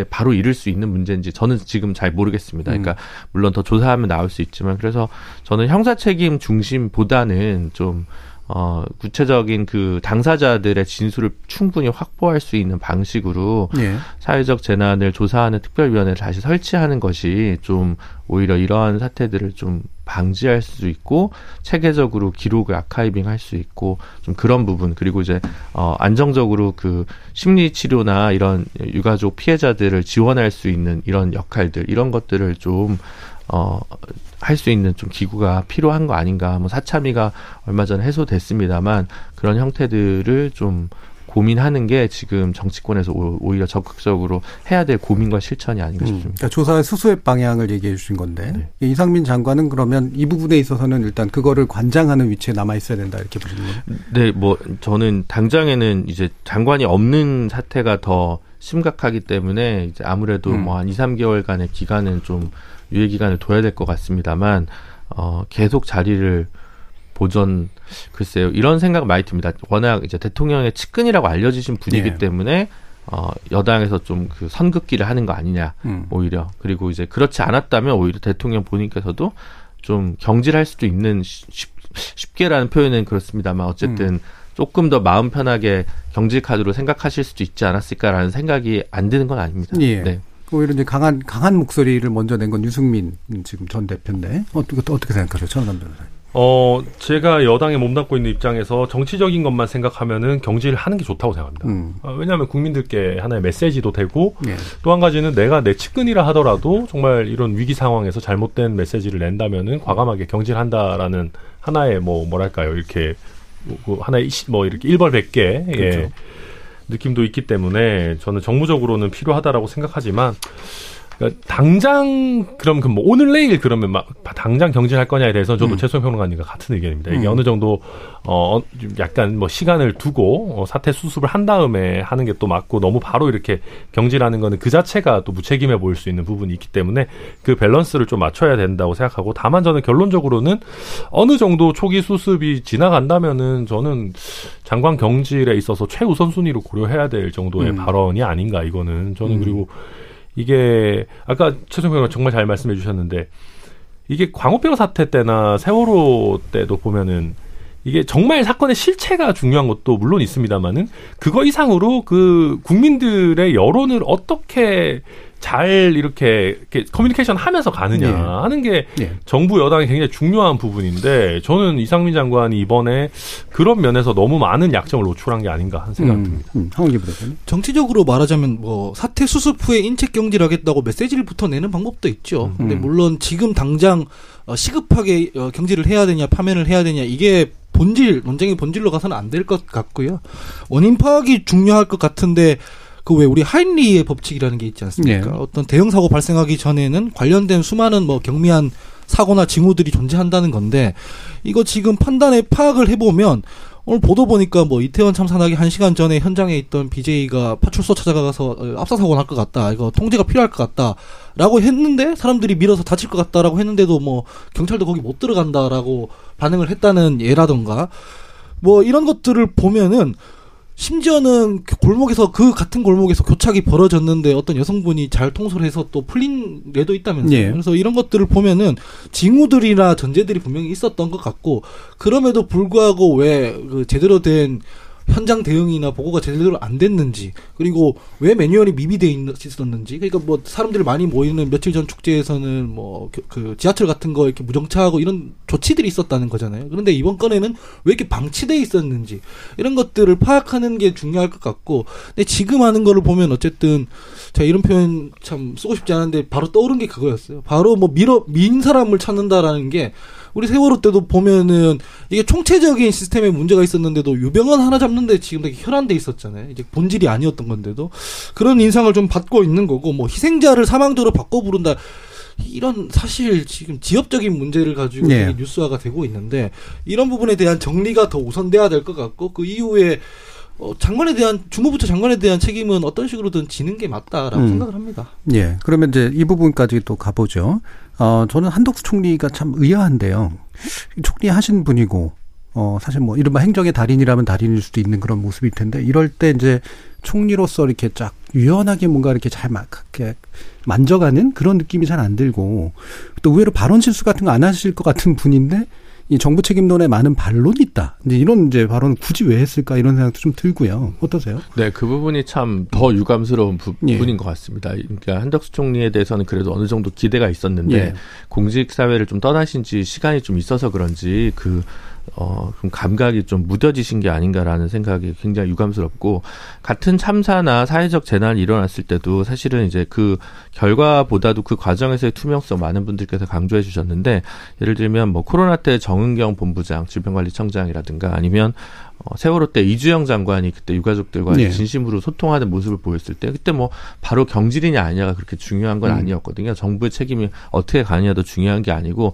바로 이를 수 있는 문제인지 저는 지금 잘 모르겠습니다. 그러니까 물론 더 조사하면 나올 수 있지만 그래서 저는 형사 책임 중심보다는 좀 어, 구체적인 그 당사자들의 진술을 충분히 확보할 수 있는 방식으로 예. 사회적 재난을 조사하는 특별위원회를 다시 설치하는 것이 좀 오히려 이러한 사태들을 좀 방지할 수 있고 체계적으로 기록을 아카이빙 할 수 있고 좀 그런 부분 그리고 이제 어 안정적으로 그 심리 치료나 이런 유가족 피해자들을 지원할 수 있는 이런 역할들 이런 것들을 좀 어, 할 수 있는 좀 기구가 필요한 거 아닌가. 뭐 사참위가 얼마 전에 해소됐습니다만 그런 형태들을 좀 고민하는 게 지금 정치권에서 오- 오히려 적극적으로 해야 될 고민과 실천이 아닌가 음, 싶습니다. 그러니까 조사의 수수의 방향을 얘기해 주신 건데 네. 이상민 장관은 그러면 이 부분에 있어서는 일단 그거를 관장하는 위치에 남아 있어야 된다 이렇게 보시는 거예요. 네, 뭐 저는 당장에는 이제 장관이 없는 사태가 더 심각하기 때문에 이제 아무래도 음. 뭐한 2, 3개월간의 기간은 좀 유예 기간을 둬야 될 것 같습니다만 어 계속 자리를 보전 글쎄요 이런 생각 많이 듭니다. 워낙 이제 대통령의 측근이라고 알려지신 분이기 예. 때문에 어 여당에서 좀 그 선긋기를 하는 거 아니냐 음. 오히려 그리고 이제 그렇지 않았다면 오히려 대통령 본인께서도 좀 경질할 수도 있는 쉽, 쉽게라는 표현은 그렇습니다만 어쨌든 조금 더 마음 편하게 경질 카드로 생각하실 수도 있지 않았을까라는 생각이 안 드는 건 아닙니다. 예. 네. 오히려 이제 강한 강한 목소리를 먼저 낸 건 유승민 지금 전 대표인데 어떻게 어떻게 생각하세요, 천남 변호사님? 어, 제가 여당에 몸담고 있는 입장에서 정치적인 것만 생각하면은 경질을 하는 게 좋다고 생각합니다. 음. 어, 왜냐하면 국민들께 하나의 메시지도 되고 예. 또한 가지는 내가 내 측근이라 하더라도 정말 이런 위기 상황에서 잘못된 메시지를 낸다면은 과감하게 경질한다라는 하나의 뭐 뭐랄까요 이렇게 뭐, 그 하나의 시- 뭐 이렇게 일벌백계 예, 그렇죠. 느낌도 있기 때문에 저는 정무적으로는 필요하다라고 생각하지만 그러니까 당장 그럼 그 뭐 오늘 내일 그러면 막 당장 경질할 거냐에 대해서는 저도 음. 최소영 평론가님과 같은 의견입니다. 이게 음. 어느 정도 어좀 약간 뭐 시간을 두고 어, 사태 수습을 한 다음에 하는 게 또 맞고 너무 바로 이렇게 경질하는 거는 그 자체가 또 무책임해 보일 수 있는 부분이 있기 때문에 그 밸런스를 좀 맞춰야 된다고 생각하고 다만 저는 결론적으로는 어느 정도 초기 수습이 지나간다면은 저는 장관 경질에 있어서 최우선 순위로 고려해야 될 정도의 음. 발언이 아닌가 이거는 저는 음. 그리고 이게 아까 최종 변호사 정말 잘 말씀해 주셨는데 이게 광우병 사태 때나 세월호 때도 보면은 이게 정말 사건의 실체가 중요한 것도 물론 있습니다만은 그거 이상으로 그 국민들의 여론을 어떻게 잘 이렇게, 이렇게 커뮤니케이션 하면서 가느냐 예. 하는 게 예. 정부 여당이 굉장히 중요한 부분인데 저는 이상민 장관이 이번에 그런 면에서 너무 많은 약점을 노출한 게 아닌가 하는 생각이 듭니다. 음, 부대표님. 정치적으로 말하자면 뭐 사태 수습 후에 인책 경질 하겠다고 메시지를 붙어내는 방법도 있죠. 근데 음. 물론 지금 당장 어, 시급하게 어, 경질을 해야 되냐 파면을 해야 되냐 이게 본질 논쟁의 본질로 가서는 안 될 것 같고요. 원인 파악이 중요할 것 같은데 그 왜 우리 하인리의 법칙이라는 게 있지 않습니까? 네. 어떤 대형 사고 발생하기 전에는 관련된 수많은 뭐 경미한 사고나 징후들이 존재한다는 건데 이거 지금 판단에 파악을 해보면 오늘 보도 보니까 뭐 이태원 참사 나기 한 시간 전에 현장에 있던 BJ가 파출소 찾아가서 어, 압사 사고 날 것 같다. 이거 통제가 필요할 것 같다 라고 했는데 사람들이 밀어서 다칠 것 같다라고 했는데도 뭐 경찰도 거기 못 들어간다라고 반응을 했다는 예라던가 뭐 이런 것들을 보면은 심지어는 그 골목에서 그 같은 골목에서 교착이 벌어졌는데 어떤 여성분이 잘 통솔 해서 또 풀린 예도 있다면서요. 예. 그래서 이런 것들을 보면은 징후들이나 전제들이 분명히 있었던 것 같고 그럼에도 불구하고 왜 그 제대로 된 현장 대응이나 보고가 제대로 안 됐는지 그리고 왜 매뉴얼이 미비돼 있- 있었는지 그러니까 뭐 사람들이 많이 모이는 며칠 전 축제에서는 뭐 그 지하철 같은 거 이렇게 무정차하고 이런 조치들이 있었다는 거잖아요. 그런데 이번 건에는 왜 이렇게 방치돼 있었는지 이런 것들을 파악하는 게 중요할 것 같고 근데 지금 하는 거를 보면 어쨌든 제가 이런 표현 참 쓰고 싶지 않은데 바로 떠오른 게 그거였어요. 바로 뭐 밀어 민 사람을 찾는다라는 게 우리 세월호 때도 보면은 이게 총체적인 시스템에 문제가 있었는데도 유병헌 하나 잡는데 지금 되게 혈안돼 있었잖아요. 이제 본질이 아니었던 건데도 그런 인상을 좀 받고 있는 거고 뭐 희생자를 사망자로 바꿔 부른다. 이런 사실 지금 지역적인 문제를 가지고 예. 되게 뉴스화가 되고 있는데 이런 부분에 대한 정리가 더 우선돼야 될 것 같고 그 이후에 어, 장관에 대한 주무부처 장관에 대한 책임은 어떤 식으로든 지는 게 맞다라고 음. 생각을 합니다. 예. 그러면 이제 이 부분까지 또 가보죠. 어, 저는 한덕수 총리가 참 의아한데요. 총리 하신 분이고, 어, 사실 뭐, 이른바 행정의 달인이라면 달인일 수도 있는 그런 모습일 텐데, 이럴 때 이제 총리로서 이렇게 쫙 유연하게 뭔가 이렇게 잘 막, 이렇게 만져가는 그런 느낌이 잘 안 들고, 또 의외로 발언 실수 같은 거 안 하실 것 같은 분인데, 이 정부 책임론에 많은 반론이 있다. 이제 이런 이제 발언 굳이 왜 했을까 이런 생각도 좀 들고요. 어떠세요? 네, 그 부분이 참 더 유감스러운 부, 예. 분인 것 같습니다. 그러니까 한덕수 총리에 대해서는 그래도 어느 정도 기대가 있었는데 예. 공직 사회를 좀 떠나신 지 시간이 좀 있어서 그런지 그 어, 좀 감각이 좀 무뎌지신 게 아닌가라는 생각이 굉장히 유감스럽고, 같은 참사나 사회적 재난이 일어났을 때도 사실은 이제 그 결과보다도 그 과정에서의 투명성 많은 분들께서 강조해 주셨는데, 예를 들면 뭐 코로나 때 정은경 본부장, 질병관리청장이라든가 아니면 어, 세월호 때 이주영 장관이 그때 유가족들과 네. 진심으로 소통하는 모습을 보였을 때 그때 뭐 바로 경질이냐 아니냐가 그렇게 중요한 건 음. 아니었거든요. 정부의 책임이 어떻게 가느냐도 중요한 게 아니고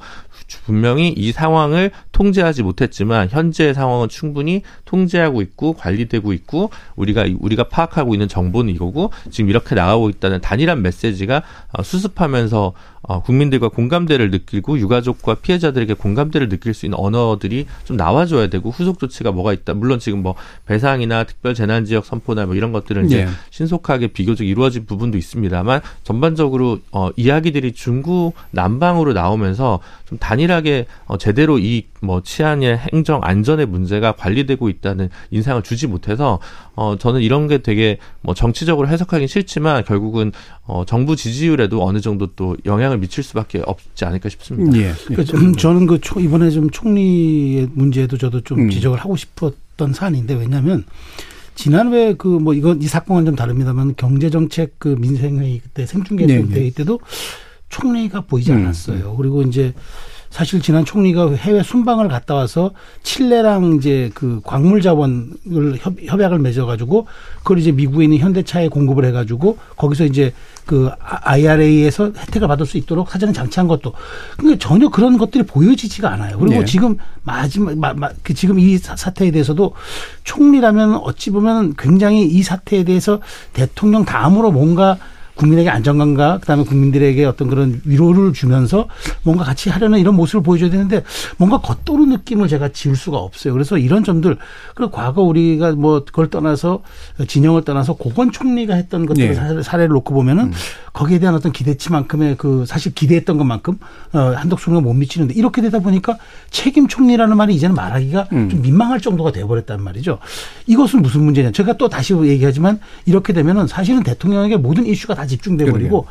분명히 이 상황을 통제하지 못했지만 현재의 상황은 충분히 통제하고 있고 관리되고 있고 우리가 우리가 파악하고 있는 정보는 이거고 지금 이렇게 나가고 있다는 단일한 메시지가 어, 수습하면서 어, 국민들과 공감대를 느끼고 유가족과 피해자들에게 공감대를 느낄 수 있는 언어들이 좀 나와줘야 되고 후속 조치가 뭐가 있다. 물론 지금 뭐 배상이나 특별 재난 지역 선포나 뭐 이런 것들은 이제 예. 신속하게 비교적 이루어진 부분도 있습니다만 전반적으로 어, 이야기들이 중구 남방으로 나오면서 좀 단일하게 어, 제대로 이 뭐 치안의 행정 안전의 문제가 관리되고 있다는 인상을 주지 못해서 어, 저는 이런 게 되게 뭐 정치적으로 해석하긴 싫지만 결국은 어, 정부 지지율에도 어느 정도 또 영향 을 미칠 수밖에 없지 않을까 싶습니다. 예. 그 좀, 저는 그 초, 이번에 좀 총리의 문제도 저도 좀 음. 지적을 하고 싶었던 사안인데 왜냐하면 지난 왜그뭐 이건 이 사건은 좀 다릅니다만 경제정책 그 민생회의 그때 생중계 네, 회의 때도 총리가 보이지 음, 않았어요. 그리고 이제 사실 지난 총리가 해외 순방을 갔다 와서 칠레랑 이제 그 광물 자원을 협, 협약을 맺어가지고 그걸 이제 미국에 있는 현대차에 공급을 해가지고 거기서 이제 그 IRA에서 혜택을 받을 수 있도록 사전에 장치한 것도 그러니까 전혀 그런 것들이 보여지지가 않아요. 그리고 네. 지금 마지막 마, 마, 그 지금 이 사- 사태에 대해서도 총리라면 어찌 보면 굉장히 이 사태에 대해서 대통령 다음으로 뭔가 국민에게 안정감과 그다음에 국민들에게 어떤 그런 위로를 주면서 뭔가 같이 하려는 이런 모습을 보여줘야 되는데 뭔가 겉도는 느낌을 제가 지울 수가 없어요. 그래서 이런 점들 그리고 과거 우리가 뭐 그걸 떠나서 진영을 떠나서 고건 총리가 했던 것들 네. 을 사례를 놓고 보면은 거기에 대한 어떤 기대치만큼의 그 사실 기대했던 것만큼 어 한덕수 총리가 못 미치는데 이렇게 되다 보니까 책임 총리라는 말이 이제는 말하기가 음. 좀 민망할 정도가 되어버렸단 말이죠. 이것은 무슨 문제냐? 제가 또 다시 얘기하지만 이렇게 되면은 사실은 대통령에게 모든 이슈가 다 집중돼 버리고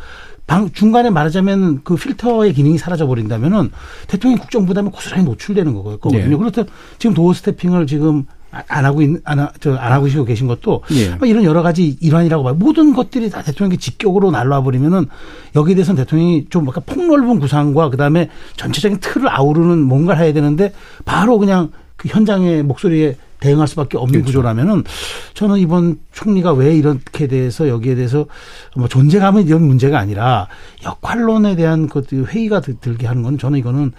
방 중간에 말하자면 그 필터의 기능이 사라져 버린다면은 대통령 국정 부담에 고스란히 노출되는 거- 거거든요. 네. 그렇다 지금 도어 스태핑을 지금 아- 안 하고 있는 안, 하- 저, 안 하고 계신 것도 예. 뭐 이런 여러 가지 일환이라고 봐요. 모든 것들이 다 대통령에게 직격으로 날라와 버리면은 여기에 대해서는 대통령이 좀 약간 폭넓은 구상과 그다음에 전체적인 틀을 아우르는 뭔가를 해야 되는데 바로 그냥 그 현장의 목소리에 대응할 수밖에 없는 그렇죠. 구조라면은 저는 이번 총리가 왜 이렇게 대해서 여기에 대해서 뭐 존재감은 이런 문제가 아니라 역할론에 대한 그 회의가 들- 들게 하는 건 저는 이거는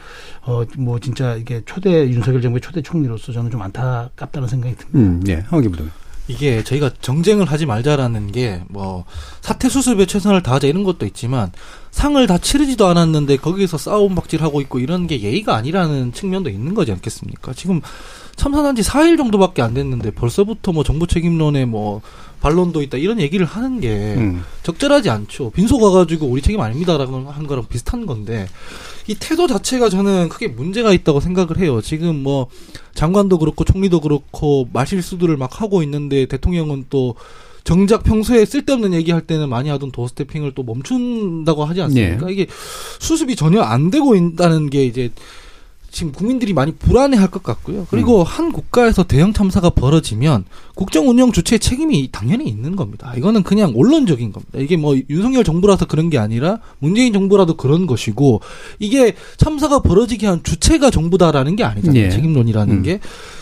어 뭐 진짜 이게 초대 윤석열 정부의 초대 총리로서 저는 좀 안타깝다는 생각이 듭니다. 음, 예. 황기 부장. 이게 저희가 정쟁을 하지 말자라는 게 뭐 사태 수습에 최선을 다하자 이런 것도 있지만 상을 다 치르지도 않았는데 거기에서 싸움 박질하고 있고 이런 게 예의가 아니라는 측면도 있는 거지 않겠습니까? 지금 참사한 지 4일 정도밖에 안 됐는데 벌써부터 뭐 정부 책임론에 뭐 반론도 있다 이런 얘기를 하는 게 음. 적절하지 않죠. 빈소 가가지고 우리 책임 아닙니다라고 한 거랑 비슷한 건데 이 태도 자체가 저는 크게 문제가 있다고 생각을 해요. 지금 뭐 장관도 그렇고 총리도 그렇고 말실수들을 막 하고 있는데 대통령은 또 정작 평소에 쓸데없는 얘기할 때는 많이 하던 도스태핑을 또 멈춘다고 하지 않습니까? 이게 수습이 전혀 안 되고 있다는 게 이제 지금 국민들이 많이 불안해할 것 같고요. 그리고 한 국가에서 대형 참사가 벌어지면 국정 운영 주체의 책임이 당연히 있는 겁니다. 이거는 그냥 원론적인 겁니다. 이게 뭐 윤석열 정부라서 그런 게 아니라 문재인 정부라도 그런 것이고 이게 참사가 벌어지게 한 주체가 정부다라는 게 아니잖아요. 예. 책임론이라는 음. 게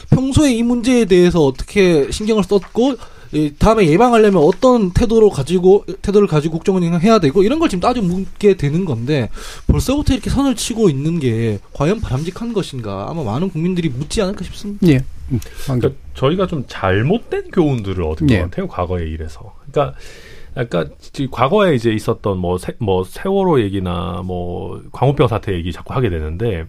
평소에 이 문제에 대해서 어떻게 신경을 썼고 이 다음에 예방하려면 어떤 태도로 가지고 태도를 가지고 국정 운영을 해야 되고 이런 걸 지금 따져 묻게 되는 건데 벌써부터 이렇게 선을 치고 있는 게 과연 바람직한 것인가 아마 많은 국민들이 묻지 않을까 싶습니다. 예. 황 그러니까 저희가 좀 잘못된 교훈들을 얻은 예. 것 같아요. 과거의 일에서. 그러니까 약간 지- 과거에 이제 있었던 뭐, 세, 뭐 세월호 얘기나 뭐 광우병 사태 얘기 자꾸 하게 되는데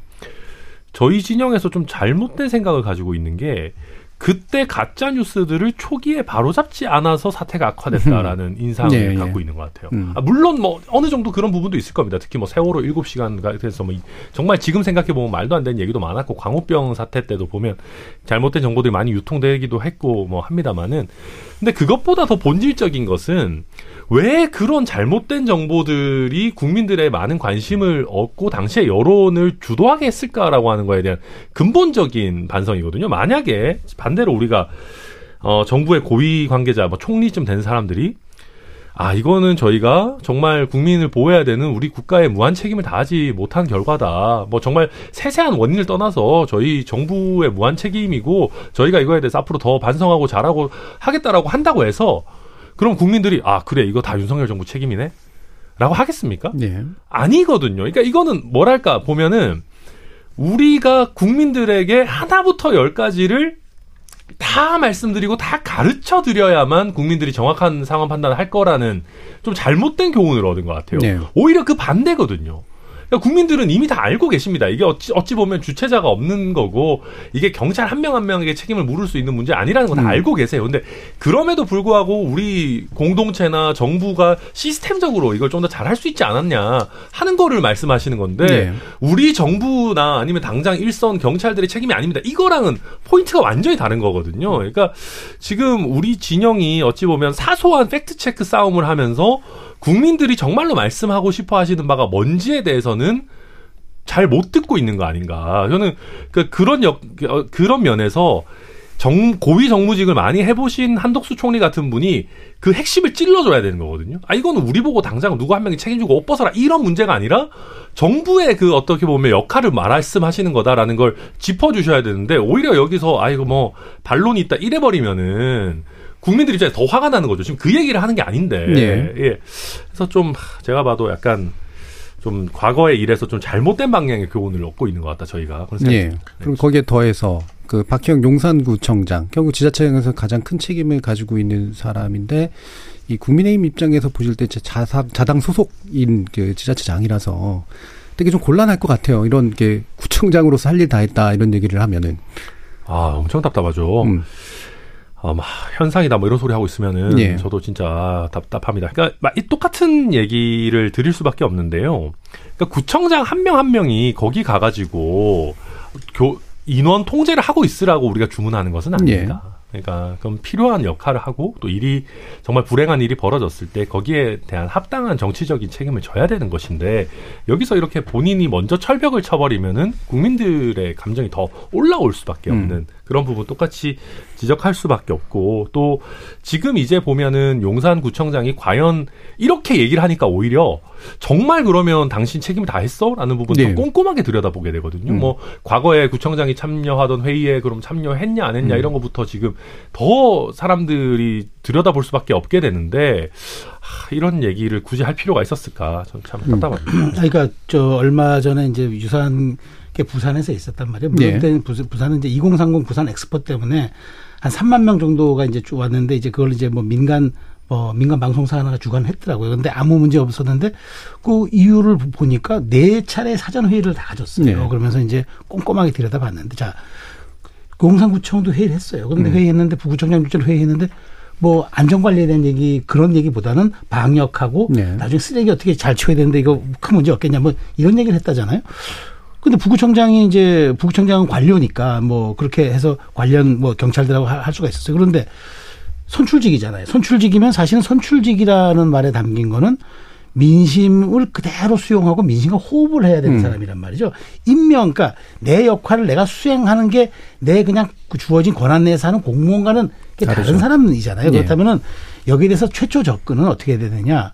저희 진영에서 좀 잘못된 생각을 가지고 있는 게 그때 가짜 뉴스들을 초기에 바로잡지 않아서 사태가 악화됐다라는 인상을 예, 예. 갖고 있는 것 같아요. 음. 아, 물론 뭐 어느 정도 그런 부분도 있을 겁니다. 특히 뭐 세월호 7시간 같아서 뭐 이- 정말 지금 생각해 보면 말도 안 되는 얘기도 많았고 광우병 사태 때도 보면 잘못된 정보들이 많이 유통되기도 했고 뭐 합니다만은 근데 그것보다 더 본질적인 것은 왜 그런 잘못된 정보들이 국민들의 많은 관심을 얻고 당시의 여론을 주도하게 했을까라고 하는 거에 대한 근본적인 반성이거든요. 만약에 반대로 우리가 어 정부의 고위 관계자 뭐 총리쯤 된 사람들이 아, 이거는 저희가 정말 국민을 보호해야 되는 우리 국가의 무한 책임을 다하지 못한 결과다. 뭐 정말 세세한 원인을 떠나서 저희 정부의 무한 책임이고 저희가 이거에 대해서 앞으로 더 반성하고 잘하고 하겠다라고 한다고 해서 그럼 국민들이 아, 그래. 이거 다 윤석열 정부 책임이네. 라고 하겠습니까? 예. 아니거든요. 그러니까 이거는 뭐랄까 보면은 우리가 국민들에게 하나부터 열까지를 다 말씀드리고 다 가르쳐 드려야만 국민들이 정확한 상황 판단을 할 거라는 좀 잘못된 교훈을 얻은 것 같아요. 네. 오히려 그 반대거든요. 그러니까 국민들은 이미 다 알고 계십니다. 이게 어찌, 어찌 보면 주체자가 없는 거고 이게 경찰 한 명 한 명에게 책임을 물을 수 있는 문제 아니라는 건 다 음. 알고 계세요. 근데 그럼에도 불구하고 우리 공동체나 정부가 시스템적으로 이걸 좀 더 잘할 수 있지 않았냐 하는 거를 말씀하시는 건데 네. 우리 정부나 아니면 당장 일선 경찰들의 책임이 아닙니다. 이거랑은 포인트가 완전히 다른 거거든요. 그러니까 지금 우리 진영이 어찌 보면 사소한 팩트 체크 싸움을 하면서 국민들이 정말로 말씀하고 싶어 하시는 바가 뭔지에 대해서는 잘 못 듣고 있는 거 아닌가. 저는 그 그런 역 어, 그런 면에서 정 고위 정무직을 많이 해보신 한덕수 총리 같은 분이 그 핵심을 찔러줘야 되는 거거든요. 아 이거는 우리 보고 당장 누구 한 명이 책임지고 옷 벗어라 이런 문제가 아니라 정부의 그 어떻게 보면 역할을 말씀하시는 거다라는 걸 짚어주셔야 되는데 오히려 여기서 아 이거 뭐 반론이 있다 이래버리면은 국민들 입장에 더 화가 나는 거죠. 지금 그 얘기를 하는 게 아닌데. 네. 예. 그래서 좀 제가 봐도 약간 좀 과거의 일에서 좀 잘못된 방향의 교훈을 얻고 있는 것 같다 저희가 그런 예. 그럼 거기에 더해서 그 박희영 용산구청장 결국 지자체장에서 가장 큰 책임을 가지고 있는 사람인데 이 국민의힘 입장에서 보실 때 자- 자사, 자당 소속인 그 지자체장이라서 되게 좀 곤란할 것 같아요. 이런 게 구청장으로서 할 일 다 했다 이런 얘기를 하면은 아 엄청 답답하죠. 음. 아, 막 현상이다 뭐 이런 소리 하고 있으면은 예. 저도 진짜 답답합니다. 그러니까 막 이 똑같은 얘기를 드릴 수밖에 없는데요. 그러니까 구청장 한 명한 명이 거기 가가지고 교 인원 통제를 하고 있으라고 우리가 주문하는 것은 아닙니다. 그러니까 그럼 필요한 역할을 하고 또 일이 정말 불행한 일이 벌어졌을 때 거기에 대한 합당한 정치적인 책임을 져야 되는 것인데 여기서 이렇게 본인이 먼저 철벽을 쳐버리면은 국민들의 감정이 더 올라올 수밖에 음. 없는 그런 부분 똑같이 지적할 수밖에 없고 또 지금 이제 보면은 용산구청장이 과연 이렇게 얘기를 하니까 오히려 정말 그러면 당신 책임을 다 했어? 라는 부분도 네. 꼼꼼하게 들여다보게 되거든요. 음. 뭐 과거에 구청장이 참여하던 회의에 그럼 참여했냐 안 했냐 음. 이런 것부터 지금 더 사람들이 들여다볼 수밖에 없게 되는데 하, 이런 얘기를 굳이 할 필요가 있었을까? 저는 참 음. 답답합니다. 그러니까 저 얼마 전에 이제 유사한 게 부산에서 있었단 말이에요. 물론 네. 그때는 부- 부산은 이제 2030 부산 엑스포 때문에 한 3만 명 정도가 이제 쭉 왔는데 이제 그걸 이제 뭐 민간 뭐 민간 방송사 하나가 주관했더라고요. 근데 아무 문제 없었는데 그 이유를 보니까 네 차례 사전 회의를 다 가졌어요. 네. 그러면서 이제 꼼꼼하게 들여다봤는데 자 공산구청도 회의를 했어요. 그런데 음. 회의했는데 부구청장 주재로 회의했는데 뭐 안전관리에 대한 얘기 그런 얘기보다는 방역하고 네. 나중에 쓰레기 어떻게 잘 치워야 되는데 이거 큰 문제 없겠냐 뭐 이런 얘기를 했다잖아요. 근데 부구청장이 이제 부구청장은 관료니까 뭐 그렇게 해서 관련 뭐 경찰들하고 하- 할 수가 있었어요. 그런데 선출직이잖아요. 선출직이면 사실은 선출직이라는 말에 담긴 거는 민심을 그대로 수용하고 민심과 호흡을 해야 되는 음. 사람이란 말이죠. 임명, 그러니까 내 역할을 내가 수행하는 게 내 그냥 그 주어진 권한 내에서 하는 공무원과는 다른. 사람이잖아요. 네. 그렇다면은 여기에 대해서 최초 접근은 어떻게 해야 되느냐.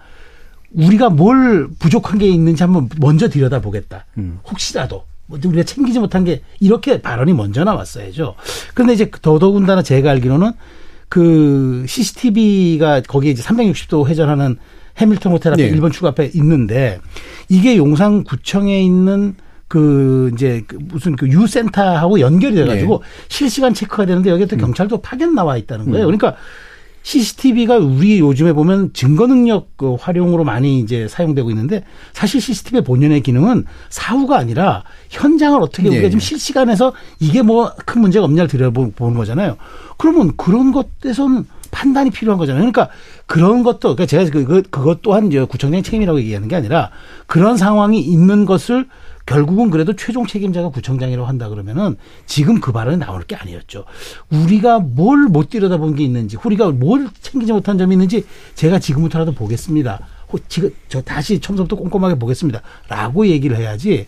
우리가 뭘 부족한 게 있는지 한번 먼저 들여다보겠다. 음. 혹시라도 뭐 우리가 챙기지 못한 게 이렇게 발언이 먼저 나왔어야죠. 그런데 이제 더더군다나 제가 알기로는 그 CCTV가 거기에 이제 360도 회전하는 해밀턴 호텔 앞에 네. 1번 출구 앞에 있는데 이게 용산구청에 있는 그 이제 그 무슨 그 유센터하고 연결이 돼가지고 실시간 체크가 되는데 여기에 또 경찰도 파견 나와 있다는 거예요. 그러니까 CCTV가 우리 요즘에 보면 증거 능력 그 활용으로 많이 이제 사용되고 있는데 사실 CCTV의 본연의 기능은 사후가 아니라 현장을 어떻게 우리가 네. 지금 실시간에서 이게 뭐 큰 문제가 없냐를 들여보는 거잖아요. 그러면 그런 것에서는 판단이 필요한 거잖아요. 그러니까 그런 것도 그러니까 제가 그, 그 그것 또한 이제 구청장의 책임이라고 얘기하는 게 아니라 그런 상황이 있는 것을 결국은 그래도 최종 책임자가 구청장이라고 한다 그러면은 지금 그 발언이 나올 게 아니었죠. 우리가 뭘 못 들여다본 게 있는지, 우리가 뭘 챙기지 못한 점이 있는지 제가 지금부터라도 보겠습니다. 호- 지금 저 다시 처음부터 꼼꼼하게 보겠습니다.라고 얘기를 해야지.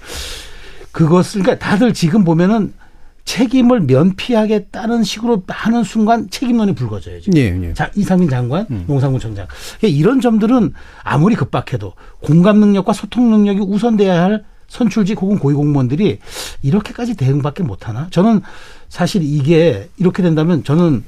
그것을 그러니까 다들 지금 보면은 책임을 면피하겠다는 식으로 하는 순간 책임론이 불거져요. 지금. 예, 예. 자, 이상민 장관, 농상구청장. 그러니까 이런 점들은 아무리 급박해도 공감 능력과 소통 능력이 우선돼야 할 선출직 혹은 고위공무원들이 이렇게까지 대응밖에 못하나? 저는 사실 이게 이렇게 된다면 저는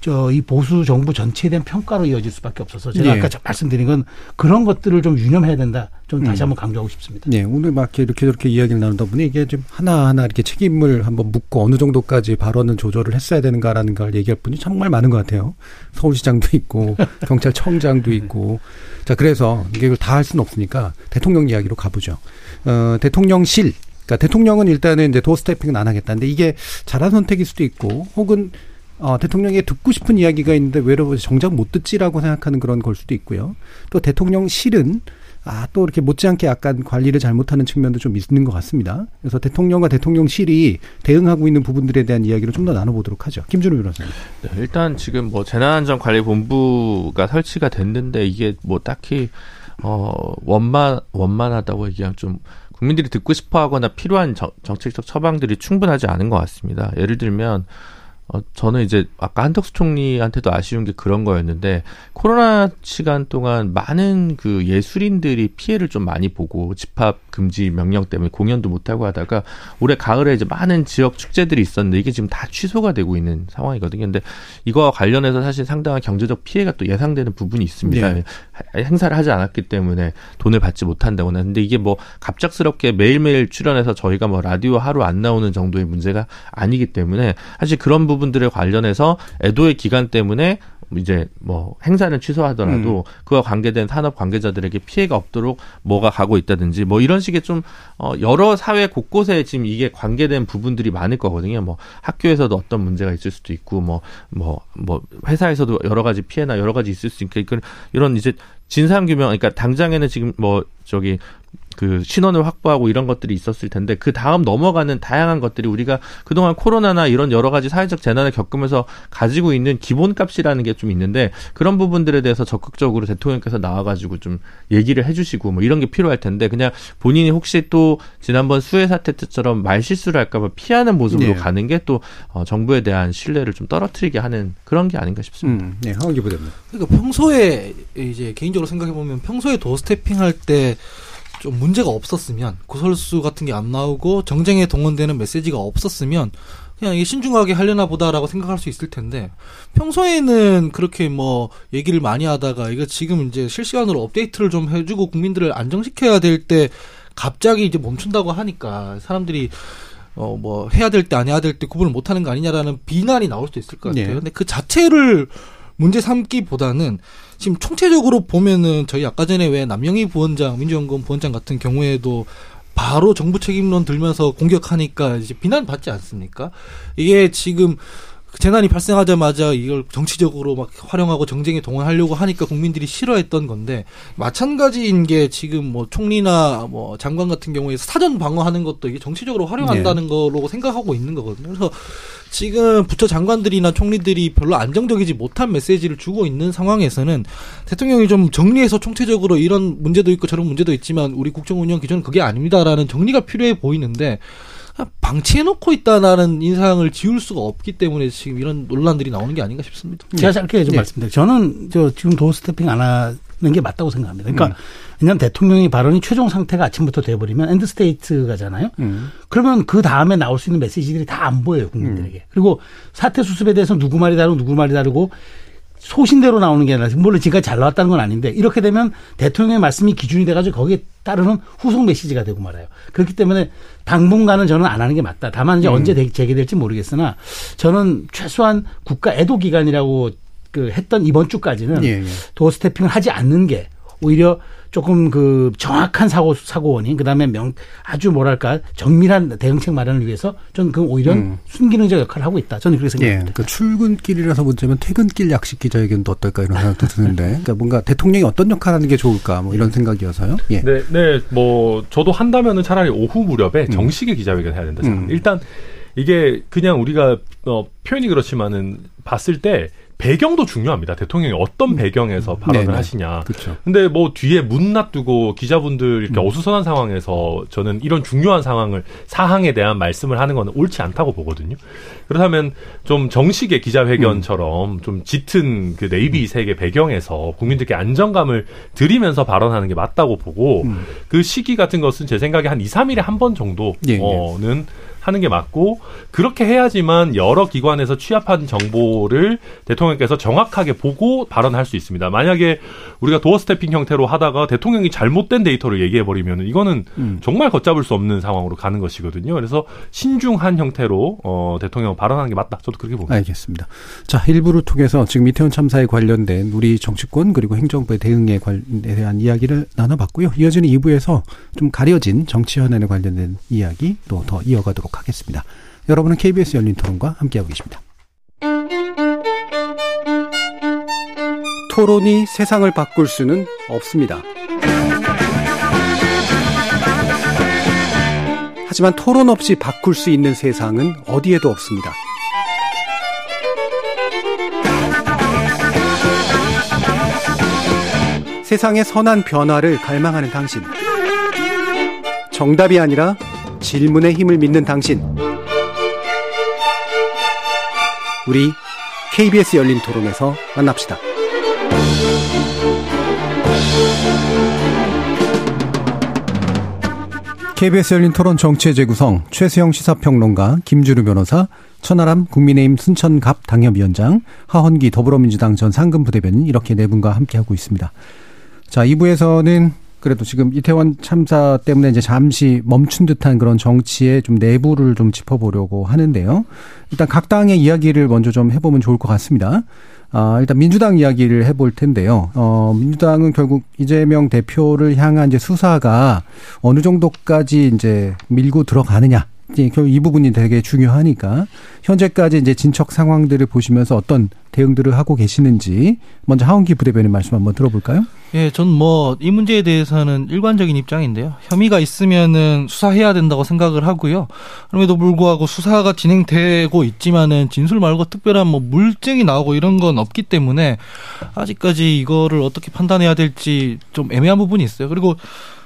저 이 보수 정부 전체에 대한 평가로 이어질 수밖에 없어서 제가 예. 아까 말씀드린 건 그런 것들을 좀 유념해야 된다. 좀 다시 한번 강조하고 싶습니다. 네, 오늘 막 이렇게 이렇게 이야기를 나누다 보니 이게 좀 하나하나 이렇게 책임을 한번 묻고 어느 정도까지 발언은 조절을 했어야 되는가라는 걸 얘기할 분이 정말 많은 것 같아요. 서울시장도 있고 경찰청장도 있고 자 그래서 이게 다 할 수는 없으니까 대통령 이야기로 가보죠. 어, 대통령실 그러니까 대통령은 일단은 이제 도어 스태핑은 안 하겠다는데 이게 잘한 선택일 수도 있고 혹은 어, 대통령이 듣고 싶은 이야기가 있는데 왜 정작 못 듣지라고 생각하는 그런 걸 수도 있고요. 또 대통령실은 아, 또 이렇게 못지않게 약간 관리를 잘못하는 측면도 좀 있는 것 같습니다. 그래서 대통령과 대통령실이 대응하고 있는 부분들에 대한 이야기를 좀 더 나눠보도록 하죠. 김준우 변호사님. 네, 일단 지금 뭐 재난안전관리본부가 설치가 됐는데 이게 뭐 딱히 어 원만 원만하다고 얘기하면 좀 국민들이 듣고 싶어하거나 필요한 정, 정책적 처방들이 충분하지 않은 것 같습니다. 예를 들면 어, 저는 이제 아까 한덕수 총리한테도 아쉬운 게 그런 거였는데 코로나 시간 동안 많은 그 예술인들이 피해를 좀 많이 보고 집합 금지 명령 때문에 공연도 못 하고 하다가 올해 가을에 이제 많은 지역 축제들이 있었는데 이게 지금 다 취소가 되고 있는 상황이거든요. 근데 이거와 관련해서 사실 상당한 경제적 피해가 또 예상되는 부분이 있습니다. 네. 하- 행사를 하지 않았기 때문에 돈을 받지 못한다거나. 근데 이게 뭐 갑작스럽게 매일매일 출연해서 저희가 뭐 라디오 하루 안 나오는 정도의 문제가 아니기 때문에 사실 그런 부분 들에 관련해서 애도의 기간 때문에 이제 뭐 행사는 취소하더라도 그와 관계된 산업 관계자들에게 피해가 없도록 뭐가 가고 있다든지 뭐 이런 식의 좀 어, 여러 사회 곳곳에 지금 이게 관계된 부분들이 많을 거거든요. 뭐 학교에서도 어떤 문제가 있을 수도 있고 뭐뭐 뭐 회사에서도 여러 가지 피해나 여러 가지 있을 수 있으니까 이런 이제 진상 규명 그러니까 당장에는 지금 뭐 저기 그 신원을 확보하고 이런 것들이 있었을 텐데 그 다음 넘어가는 다양한 것들이 우리가 그동안 코로나나 이런 여러 가지 사회적 재난을 겪으면서 가지고 있는 기본값이라는 게 좀 있는데 그런 부분들에 대해서 적극적으로 대통령께서 나와가지고 좀 얘기를 해주시고 뭐 이런 게 필요할 텐데 그냥 본인이 혹시 또 지난번 수해 사태 때처럼 말 실수를 할까봐 피하는 모습으로 네. 가는 게또 어, 정부에 대한 신뢰를 좀 떨어뜨리게 하는 그런 게 아닌가 싶습니다. 음, 네, 하원기 부대님. 그러니까 평소에 이제 개인적으로 생각해 보면 평소에 도어스태핑 할때 좀 문제가 없었으면 구설수 같은 게 안 나오고 정쟁에 동원되는 메시지가 없었으면 그냥 이게 신중하게 하려나 보다라고 생각할 수 있을 텐데 평소에는 그렇게 뭐 얘기를 많이 하다가 이거 지금 이제 실시간으로 업데이트를 좀 해주고 국민들을 안정시켜야 될 때 갑자기 이제 멈춘다고 하니까 사람들이 어 뭐 해야 될 때 안 해야 될 때 구분을 못 하는 거 아니냐라는 비난이 나올 수도 있을 것 같아요. 네. 근데 그 자체를 문제 삼기보다는 지금 총체적으로 보면은 저희 아까 전에 왜 남영희 부원장, 민주연구원 부원장 같은 경우에도 바로 정부 책임론 들면서 공격하니까 이제 비난받지 않습니까? 이게 지금 그 재난이 발생하자마자 이걸 정치적으로 막 활용하고 정쟁에 동원하려고 하니까 국민들이 싫어했던 건데 마찬가지인 게 지금 뭐 총리나 뭐 장관 같은 경우에 사전 방어하는 것도 이게 정치적으로 활용한다는 거로 생각하고 있는 거거든요. 그래서 지금 부처 장관들이나 총리들이 별로 안정적이지 못한 메시지를 주고 있는 상황에서는 대통령이 좀 정리해서 총체적으로 이런 문제도 있고 저런 문제도 있지만 우리 국정 운영 기조는 그게 아닙니다라는 정리가 필요해 보이는데 방치해놓고 있다라는 인상을 지울 수가 없기 때문에 지금 이런 논란들이 나오는 게 아닌가 싶습니다. 제가 짧게 좀 네. 말씀드릴게요. 저는 저 지금 doorstepping 안 하는 게 맞다고 생각합니다. 그러니까 음. 왜냐하면 대통령이 발언이 최종 상태가 아침부터 돼버리면 end state가잖아요. 음. 그러면 그 다음에 나올 수 있는 메시지들이 다 안 보여요 국민들에게. 음. 그리고 사태 수습에 대해서 누구 말이 다르고 누구 말이 다르고 소신대로 나오는 게 아니라 물론 지금까지 잘 나왔다는 건 아닌데 이렇게 되면 대통령의 말씀이 기준이 돼가지고 거기에 따르는 후속 메시지가 되고 말아요. 그렇기 때문에 당분간은 저는 안 하는 게 맞다. 다만 이제 음. 언제 되- 재개될지 모르겠으나 저는 최소한 국가 애도 기간이라고 그 했던 이번 주까지는 예, 예. 도어 스태핑을 하지 않는 게 오히려 조금 그 정확한 사고 사고 원인 그다음에 명 아주 뭐랄까 정밀한 대응책 마련을 위해서 저는 그 오히려 음. 순기능적 역할을 하고 있다. 저는 그렇게 예, 생각합니다. 그 출근길이라서 문제면 퇴근길 약식 기자회견도 어떨까 이런 생각도 드는데, 그러니까 뭔가 대통령이 어떤 역할을 하는 게 좋을까 뭐 이런 생각이어서요. 예. 네, 네, 뭐 저도 한다면은 차라리 오후 무렵에 정식의 기자회견 해야 된다 생각합니다. 음. 일단 이게 그냥 우리가 어, 표현이 그렇지만은 봤을 때 배경도 중요합니다. 대통령이 어떤 배경에서 발언을 네네. 하시냐. 그렇죠. 근데 뭐 뒤에 문 놔두고 기자분들 이렇게 음. 어수선한 상황에서 저는 이런 중요한 상황을 사항에 대한 말씀을 하는 건 옳지 않다고 보거든요. 그렇다면 좀 정식의 기자회견처럼 좀 짙은 그 네이비색의 배경에서 국민들께 안정감을 드리면서 발언하는 게 맞다고 보고 음. 그 시기 같은 것은 제 생각에 한 2, 3일에 한 번 정도는 예, 예. 하는 게 맞고 그렇게 해야지만 여러 기관에서 취합한 정보를 대통령께서 정확하게 보고 발언할 수 있습니다. 만약에 우리가 도어 스태핑 형태로 하다가 대통령이 잘못된 데이터를 얘기해 버리면 이거는 음. 정말 걷잡을 수 없는 상황으로 가는 것이거든요. 그래서 신중한 형태로 어, 대통령 발언하는 게 맞다. 저도 그렇게 봅니다. 알겠습니다. 자, 일부를 통해서 지금 이태원 참사에 관련된 우리 정치권 그리고 행정부의 대응에 대한 이야기를 나눠봤고요. 이어지는 2부에서 좀 가려진 정치 현안에 관련된 이야기 또 더 이어가도록 하겠습니다. 여러분은 KBS 열린 토론과 함께하고 계십니다. 토론이 세상을 바꿀 수는 없습니다. 하지만 토론 없이 바꿀 수 있는 세상은 어디에도 없습니다. 세상의 선한 변화를 갈망하는 당신. 정답이 아니라 질문의 힘을 믿는 당신. 우리 KBS 열린 토론에서 만납시다. KBS 열린 토론 정치의 재구성 최수영 시사평론가 김주루 변호사 천하람 국민의힘 순천갑 당협위원장 하헌기 더불어민주당 전 상근부대변인 이렇게 네 분과 함께하고 있습니다. 자 2부에서는 그래도 지금 이태원 참사 때문에 이제 잠시 멈춘 듯한 그런 정치의 좀 내부를 좀 짚어보려고 하는데요. 일단 각 당의 이야기를 먼저 좀 해보면 좋을 것 같습니다. 아, 일단 민주당 이야기를 해볼 텐데요. 어, 민주당은 결국 이재명 대표를 향한 이제 수사가 어느 정도까지 이제 밀고 들어가느냐. 결국 이 부분이 되게 중요하니까 현재까지 이제 진척 상황들을 보시면서 어떤 대응들을 하고 계시는지 먼저 하원기 부대변인 말씀 한번 들어볼까요? 예, 전 뭐 이 문제에 대해서는 일관적인 입장인데요. 혐의가 있으면은 수사해야 된다고 생각을 하고요. 그럼에도 불구하고 수사가 진행되고 있지만은 진술 말고 특별한 뭐 물증이 나오고 이런 건 없기 때문에 아직까지 이거를 어떻게 판단해야 될지 좀 애매한 부분이 있어요. 그리고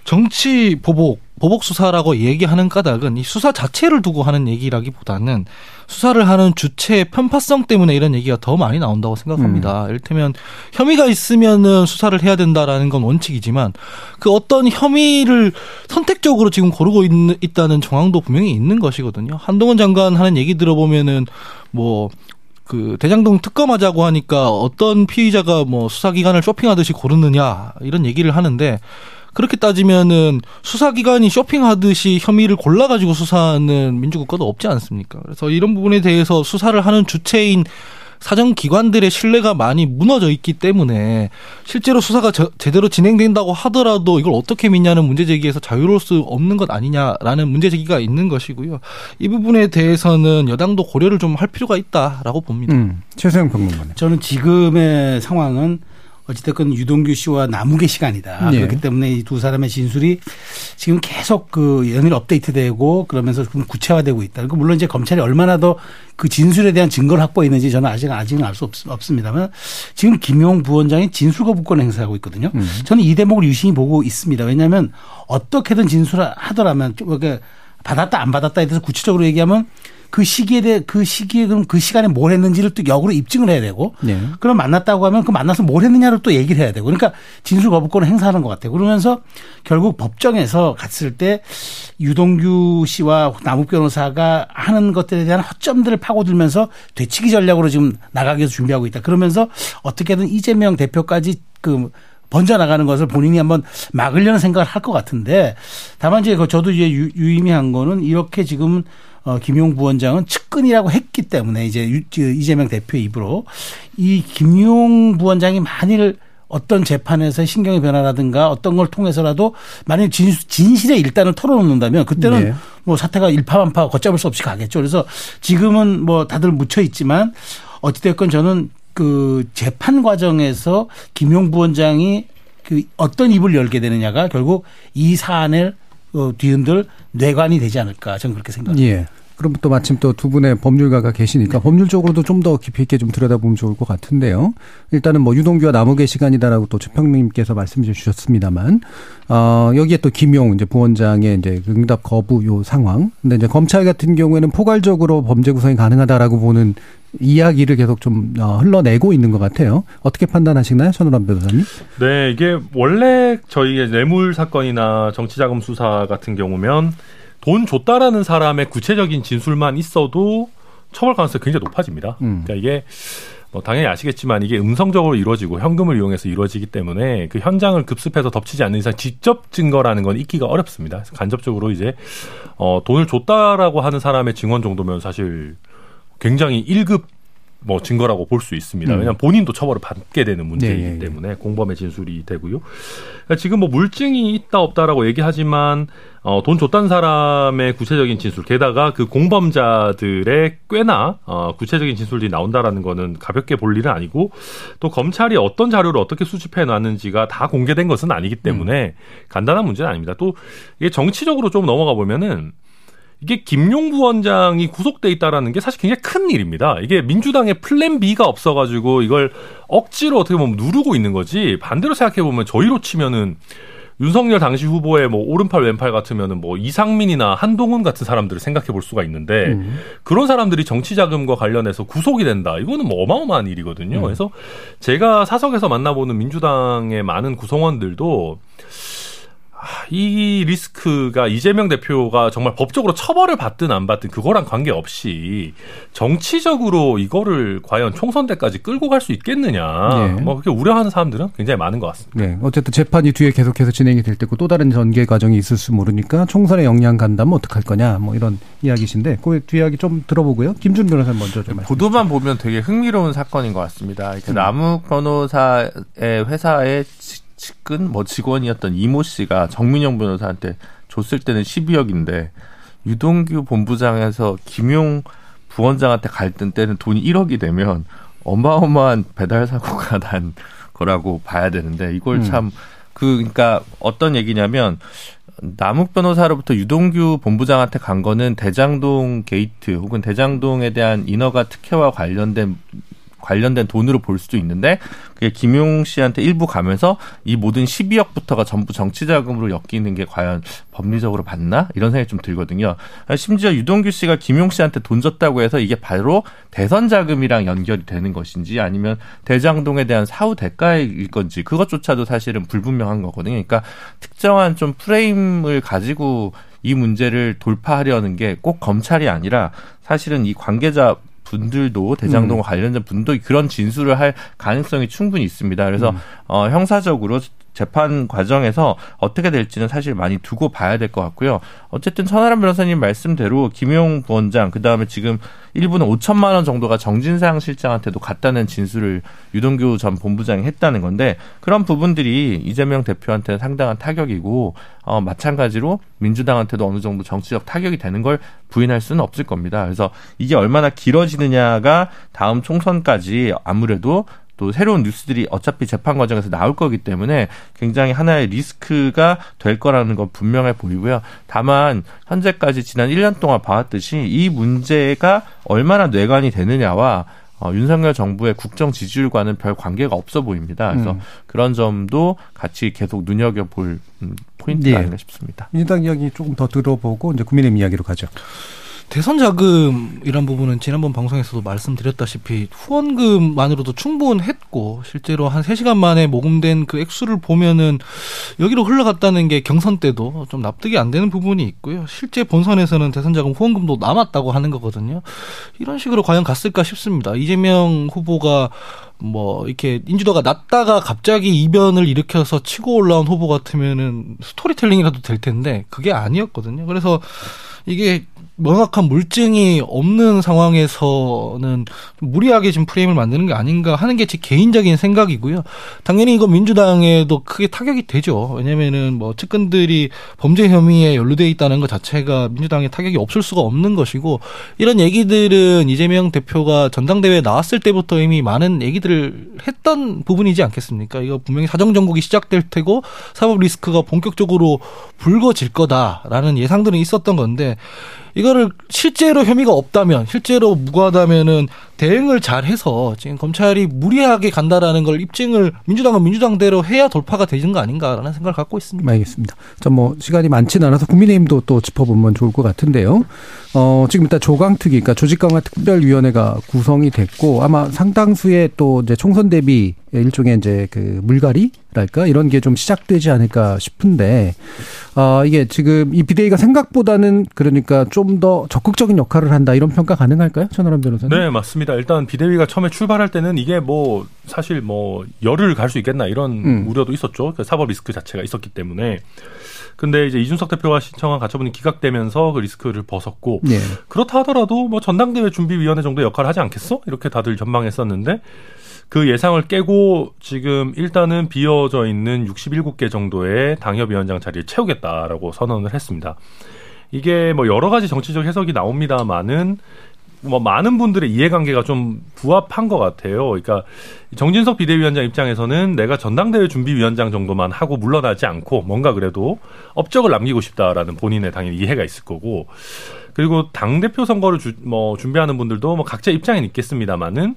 정치 보복, 보복 수사라고 얘기하는 까닭은 이 수사 자체를 두고 하는 얘기라기보다는 수사를 하는 주체의 편파성 때문에 이런 얘기가 더 많이 나온다고 생각합니다. 이를테면 혐의가 있으면은 수사를 해야 된다라는 건 원칙이지만 그 어떤 혐의를 선택적으로 지금 고르고 있, 있다는 정황도 분명히 있는 것이거든요. 한동훈 장관 하는 얘기 들어보면은 뭐그 대장동 특검하자고 하니까 어떤 피의자가 뭐 수사기관을 쇼핑하듯이 고르느냐 이런 얘기를 하는데 그렇게 따지면은 수사기관이 쇼핑하듯이 혐의를 골라가지고 수사하는 민주국가도 없지 않습니까? 그래서 이런 부분에 대해서 수사를 하는 주체인 사정기관들의 신뢰가 많이 무너져 있기 때문에 실제로 수사가 저- 제대로 진행된다고 하더라도 이걸 어떻게 믿냐는 문제 제기에서 자유로울 수 없는 것 아니냐라는 문제 제기가 있는 것이고요. 이 부분에 대해서는 여당도 고려를 좀 할 필요가 있다라고 봅니다. 음, 최수영 평론가님. 저는 지금의 상황은 어찌됐건 유동규 씨와 남욱의 시간이다. 네. 그렇기 때문에 이 두 사람의 진술이 지금 계속 그 연일 업데이트되고 그러면서 좀 구체화되고 있다. 그리고 물론 이제 검찰이 얼마나 더 그 진술에 대한 증거를 확보했는지 저는 아직 아직은 알 수 없습니다만 지금 김용 부원장이 진술 거부권 행사하고 있거든요. 음. 저는 이 대목을 유심히 보고 있습니다. 왜냐하면 어떻게든 진술하더라면 좀 이렇게 받았다 안 받았다에 대해서 구체적으로 얘기하면 그 시기에 대해 그 시기에 그럼 그 시간에 뭘 했는지를 또 역으로 입증을 해야 되고 네. 그럼 만났다고 하면 그 만나서 뭘 했느냐를 또 얘기를 해야 되고 그러니까 진술 거부권을 행사하는 것 같아요. 그러면서 결국 법정에서 갔을 때 유동규 씨와 남욱 변호사가 하는 것들에 대한 허점들을 파고들면서 되치기 전략으로 지금 나가기 위해서 준비하고 있다. 그러면서 어떻게든 이재명 대표까지 그 번져나가는 것을 본인이 한번 막으려는 생각을 할 것 같은데 다만 이제 그 저도 이제 유, 유의미한 거는 이렇게 지금 어, 김용 부원장은 측근이라고 했기 때문에 이제 유, 이재명 대표의 입으로 이 김용 부원장이 만일 어떤 재판에서 신경의 변화라든가 어떤 걸 통해서라도 만약 진, 진실의 일단을 털어놓는다면 그때는 네. 뭐 사태가 일파만파 걷잡을 수 없이 가겠죠. 그래서 지금은 뭐 다들 묻혀 있지만 어찌됐건 저는 그 재판 과정에서 김용 부원장이 그 어떤 입을 열게 되느냐가 결국 이 사안을 어, 뒤흔들 뇌관이 되지 않을까 저는 그렇게 생각합니다. 예. 그럼 또 마침 또 두 분의 법률가가 계시니까 법률적으로도 좀 더 깊이 있게 좀 들여다보면 좋을 것 같은데요. 일단은 뭐 유동규와 남욱의 시간이다라고 또 최평님께서 말씀해 주셨습니다만, 어, 여기에 또 김용 이제 부원장의 이제 응답 거부 요 상황. 근데 이제 검찰 같은 경우에는 포괄적으로 범죄 구성이 가능하다라고 보는 이야기를 계속 좀 어, 흘러내고 있는 것 같아요. 어떻게 판단하시나요, 천우람 변호사님? 네, 이게 원래 저희의 뇌물 사건이나 정치자금 수사 같은 경우면 돈 줬다라는 사람의 구체적인 진술만 있어도 처벌 가능성이 굉장히 높아집니다. 음. 그러니까 이게 뭐 당연히 아시겠지만 이게 음성적으로 이루어지고 현금을 이용해서 이루어지기 때문에 그 현장을 급습해서 덮치지 않는 이상 직접 증거라는 건 있기가 어렵습니다. 간접적으로 이제 어 돈을 줬다라고 하는 사람의 증언 정도면 사실 굉장히 1급 뭐 증거라고 볼 수 있습니다. 음. 왜냐하면 본인도 처벌을 받게 되는 문제이기 네, 예, 예. 때문에 공범의 진술이 되고요. 그러니까 지금 뭐 물증이 있다 없다라고 얘기하지만 어, 돈 줬다는 사람의 구체적인 진술, 게다가 그 공범자들의 꽤나 어, 구체적인 진술들이 나온다라는 거는 가볍게 볼 일은 아니고 또 검찰이 어떤 자료를 어떻게 수집해 놨는지가 다 공개된 것은 아니기 때문에 간단한 문제는 아닙니다. 또 이게 정치적으로 좀 넘어가 보면은 이게 김용 부원장이 구속돼 있다라는 게 사실 굉장히 큰 일입니다. 이게 민주당의 플랜 B가 없어가지고 이걸 억지로 어떻게 보면 누르고 있는 거지 반대로 생각해 보면 저희로 치면은 윤석열 당시 후보의 뭐 오른팔 왼팔 같으면은 뭐 이상민이나 한동훈 같은 사람들을 생각해 볼 수가 있는데 음. 그런 사람들이 정치 자금과 관련해서 구속이 된다. 이거는 뭐 어마어마한 일이거든요. 그래서 제가 사석에서 만나보는 민주당의 많은 구성원들도 아, 이 리스크가 이재명 대표가 정말 법적으로 처벌을 받든 안 받든 그거랑 관계없이 정치적으로 이거를 과연 총선 때까지 끌고 갈 수 있겠느냐. 네. 뭐 그렇게 우려하는 사람들은 굉장히 많은 것 같습니다. 네. 어쨌든 재판이 뒤에 계속해서 진행이 될 때고 또 다른 전개 과정이 있을 수 모르니까 총선에 영향 간다면 어떡할 거냐 뭐 이런 이야기신데 그뒤 이야기 좀 들어보고요. 김준 변호사님 먼저 좀 말씀. 보도만 보면 되게 흥미로운 사건인 것 같습니다. 이렇게 남욱 변호사의 회사의 치- 측근 뭐 직원이었던 이모 씨가 정민영 변호사한테 줬을 때는 12억인데 유동규 본부장에서 김용 부원장한테 갈 때는 돈이 1억이 되면 어마어마한 배달 사고가 난 거라고 봐야 되는데 이걸 음. 참그 그러니까 어떤 얘기냐면 남욱 변호사로부터 유동규 본부장한테 간 거는 대장동 게이트 혹은 대장동에 대한 인허가 특혜와 관련된 관련된 돈으로 볼 수도 있는데 그게 김용 씨한테 일부 가면서 이 모든 12억부터가 전부 정치 자금으로 엮이는 게 과연 법리적으로 맞나 이런 생각이 좀 들거든요. 심지어 유동규 씨가 김용 씨한테 돈 줬다고 해서 이게 바로 대선 자금이랑 연결이 되는 것인지 아니면 대장동에 대한 사후 대가일 건지 그것조차도 사실은 불분명한 거거든요. 그러니까 특정한 좀 프레임을 가지고 이 문제를 돌파하려는 게 꼭 검찰이 아니라 사실은 이 관계자 분들도 대장동과 관련된 분도 그런 진술을 할 가능성이 충분히 있습니다. 그래서 어, 형사적으로 재판 과정에서 어떻게 될지는 사실 많이 두고 봐야 될 것 같고요. 어쨌든 천하람 변호사님 말씀대로 김용 부원장 그다음에 지금 일부는 5천만 원 정도가 정진상 실장한테도 갔다는 진술을 유동규 전 본부장이 했다는 건데 그런 부분들이 이재명 대표한테는 상당한 타격이고 어, 마찬가지로 민주당한테도 어느 정도 정치적 타격이 되는 걸 부인할 수는 없을 겁니다. 그래서 이게 얼마나 길어지느냐가 다음 총선까지 아무래도 또 새로운 뉴스들이 어차피 재판 과정에서 나올 거기 때문에 굉장히 하나의 리스크가 될 거라는 건 분명해 보이고요. 다만 현재까지 지난 1년 동안 봐왔듯이 이 문제가 얼마나 뇌관이 되느냐와 어, 윤석열 정부의 국정 지지율과는 별 관계가 없어 보입니다. 그래서 음. 그런 점도 같이 계속 눈여겨볼 음, 포인트가 예. 아닌가 싶습니다. 민주당 이야기 조금 더 들어보고 이제 국민의힘 이야기로 가죠. 대선 자금이란 부분은 지난번 방송에서도 말씀드렸다시피 후원금만으로도 충분했고 실제로 한 3시간 만에 모금된 그 액수를 보면은 여기로 흘러갔다는 게 경선 때도 좀 납득이 안 되는 부분이 있고요. 실제 본선에서는 대선 자금 후원금도 남았다고 하는 거거든요. 이런 식으로 과연 갔을까 싶습니다. 이재명 후보가 뭐 이렇게 인지도가 낮다가 갑자기 이변을 일으켜서 치고 올라온 후보 같으면은 스토리텔링이라도 될 텐데 그게 아니었거든요. 그래서 이게 명확한 물증이 없는 상황에서는 좀 무리하게 지금 프레임을 만드는 게 아닌가 하는 게 제 개인적인 생각이고요. 당연히 이거 민주당에도 크게 타격이 되죠. 왜냐면은 뭐 측근들이 범죄 혐의에 연루돼 있다는 것 자체가 민주당에 타격이 없을 수가 없는 것이고 이런 얘기들은 이재명 대표가 전당대회에 나왔을 때부터 이미 많은 얘기들을 했던 부분이지 않겠습니까? 이거 분명히 사정 정국이 시작될 테고 사법 리스크가 본격적으로 불거질 거다라는 예상들은 있었던 건데 이거를 실제로 혐의가 없다면 실제로 무고하다면은 대응을 잘해서 지금 검찰이 무리하게 간다라는 걸 입증을 민주당은 민주당대로 해야 돌파가 되는 거 아닌가라는 생각을 갖고 있습니다. 알겠습니다. 전뭐 시간이 많지는 않아서 국민의힘도 또 짚어보면 좋을 것 같은데요. 어, 지금 일단 조강특위, 그러니까 조직강화 특별위원회가 구성이 됐고 아마 상당수의 또 이제 총선 대비 일종의 이제 그 물갈이랄까 이런 게 좀 시작되지 않을까 싶은데 아 이게 지금 이 비대위가 생각보다는 그러니까 좀 더 적극적인 역할을 한다 이런 평가 가능할까요, 천하람 변호사님? 네, 맞습니다. 일단 비대위가 처음에 출발할 때는 이게 뭐 사실 뭐 열을 갈수 있겠나 이런 음. 우려도 있었죠. 그 사법 리스크 자체가 있었기 때문에. 근데 이제 이준석 대표가 신청한 가처분이 기각되면서 그 리스크를 벗었고 예. 그렇다 하더라도 뭐 전당대회 준비위원회 정도 역할을 하지 않겠어? 이렇게 다들 전망했었는데 그 예상을 깨고 지금 일단은 비어져 있는 67개 정도의 당협위원장 자리를 채우겠다라고 선언을 했습니다. 이게 뭐 여러 가지 정치적 해석이 나옵니다만은 뭐 많은 분들의 이해관계가 좀 부합한 것 같아요. 그러니까 정진석 비대위원장 입장에서는 내가 전당대회 준비위원장 정도만 하고 물러나지 않고 뭔가 그래도 업적을 남기고 싶다라는 본인의 당연히 이해가 있을 거고 그리고 당 대표 선거를 주, 뭐 준비하는 분들도 뭐 각자 입장은 있겠습니다만은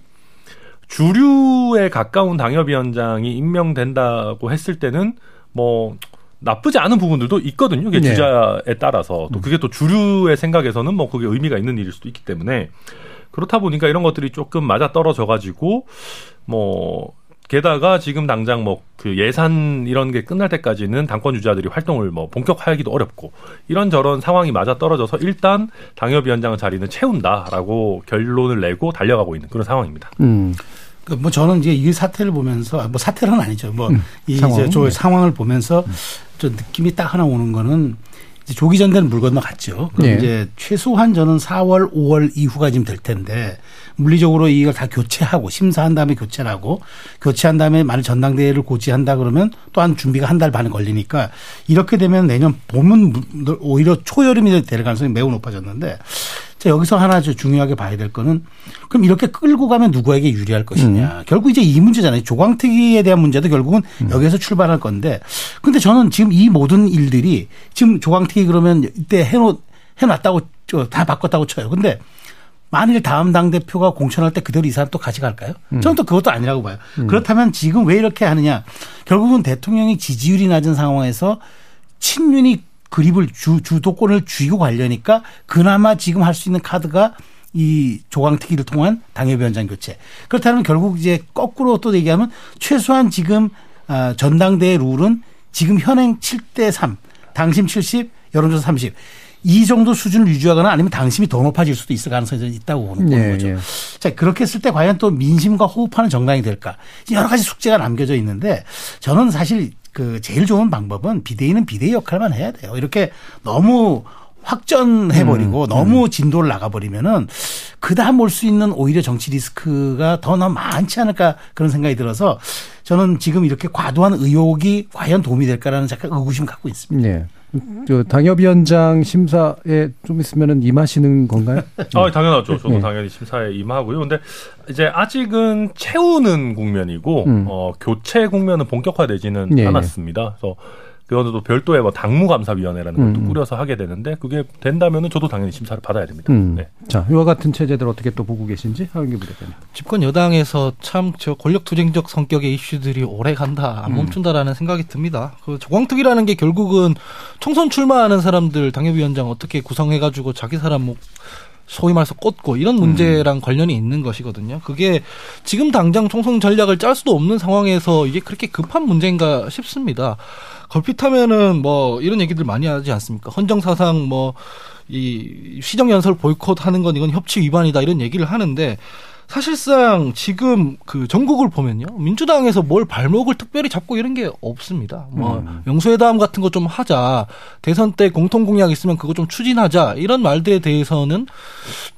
주류에 가까운 당협위원장이 임명된다고 했을 때는 뭐 나쁘지 않은 부분들도 있거든요. 이게 네. 주자에 따라서 또 그게 또 주류의 생각에서는 뭐 그게 의미가 있는 일일 수도 있기 때문에 그렇다 보니까 이런 것들이 조금 맞아 떨어져 가지고 뭐 게다가 지금 당장 뭐 그 예산 이런 게 끝날 때까지는 당권 주자들이 활동을 뭐 본격화하기도 어렵고 이런 저런 상황이 맞아 떨어져서 일단 당협위원장 자리는 채운다라고 결론을 내고 달려가고 있는 그런 상황입니다. 음. 그뭐 저는 이제 이 사태를 보면서 뭐 사태는 아니죠. 뭐이 상황. 이제 저 네. 상황을 보면서 저 느낌이 딱 하나 오는 거는 조기 전대는 물 건너 갔죠. 그럼 네. 이제 최소한 저는 4월, 5월 이후가 지금 될 텐데 물리적으로 이걸 다 교체하고 심사한 다음에 교체를 하고 교체한 다음에 만약 전당대회를 고지한다 그러면 또한 준비가 한 달 반이 걸리니까 이렇게 되면 내년 봄은 무- 오히려 초여름이 될 가능성이 매우 높아졌는데 자, 여기서 하나 저 중요하게 봐야 될 거는 그럼 이렇게 끌고 가면 누구에게 유리할 것이냐. 결국 이제 이 문제잖아요. 조광특위에 대한 문제도 결국은 여기에서 출발할 건데 근데 저는 지금 이 모든 일들이 지금 조광특위 그러면 이때 해놓, 해놨다고 저다 바꿨다고 쳐요. 근데 만일 다음 당대표가 공천할 때 그대로 이 사람 또 같이 갈까요? 저는 또 그것도 아니라고 봐요. 그렇다면 지금 왜 이렇게 하느냐. 결국은 대통령이 지지율이 낮은 상황에서 친윤이 그립을 주, 주도권을 쥐고 가려니까 그나마 지금 할 수 있는 카드가 이 조광특위를 통한 당협위원장 교체. 그렇다면 결국 이제 거꾸로 또 얘기하면 최소한 지금 아, 전당대회 룰은 지금 현행 7대 3, 당심 70, 여론조사 30. 이 정도 수준을 유지하거나 아니면 당심이 더 높아질 수도 있을 가능성이 좀 있다고 보는 예, 거죠. 예. 자, 그렇게 했을 때 과연 또 민심과 호흡하는 정당이 될까? 여러 가지 숙제가 남겨져 있는데 저는 사실 그 제일 좋은 방법은 비대위는 비대위 역할만 해야 돼요. 이렇게 너무 확전해버리고 너무 진도를 나가버리면은 그 다음 올 수 있는 오히려 정치 리스크가 더 너무 많지 않을까 그런 생각이 들어서 저는 지금 이렇게 과도한 의혹이 과연 도움이 될까라는 잠깐 의구심 갖고 있습니다. 예. 저 당협위원장 심사에 좀 있으면은 임하시는 건가요? 아, 당연하죠. 저도 네. 당연히 심사에 임하고요. 근데 이제 아직은 채우는 국면이고 음. 어, 교체 국면은 본격화되지는 예, 예. 않았습니다. 그래서 그거는 또 별도의 뭐 당무감사위원회라는 것도 음. 꾸려서 하게 되는데 그게 된다면은 저도 당연히 심사를 받아야 됩니다. 음. 네. 자, 이와 같은 체제들 어떻게 또 보고 계신지 하은기 부대표님. 집권 여당에서 참 저 권력 투쟁적 성격의 이슈들이 오래 간다 안 음. 멈춘다라는 생각이 듭니다. 그 조광특위라는 게 결국은 총선 출마하는 사람들 당협위원장 어떻게 구성해가지고 자기 사람 뭐 소위 말해서 꽂고 이런 문제랑 관련이 있는 것이거든요. 그게 지금 당장 총선 전략을 짤 수도 없는 상황에서 이게 그렇게 급한 문제인가 싶습니다. 걸핏하면은 뭐 이런 얘기들 많이 하지 않습니까? 헌정사상 뭐 이 시정연설 보이콧 하는 건 이건 협치 위반이다 이런 얘기를 하는데 사실상 지금 그 전국을 보면요 민주당에서 뭘 발목을 특별히 잡고 이런 게 없습니다. 뭐 영수회담 같은 거 좀 하자 대선 때 공통 공약 있으면 그거 좀 추진하자 이런 말들에 대해서는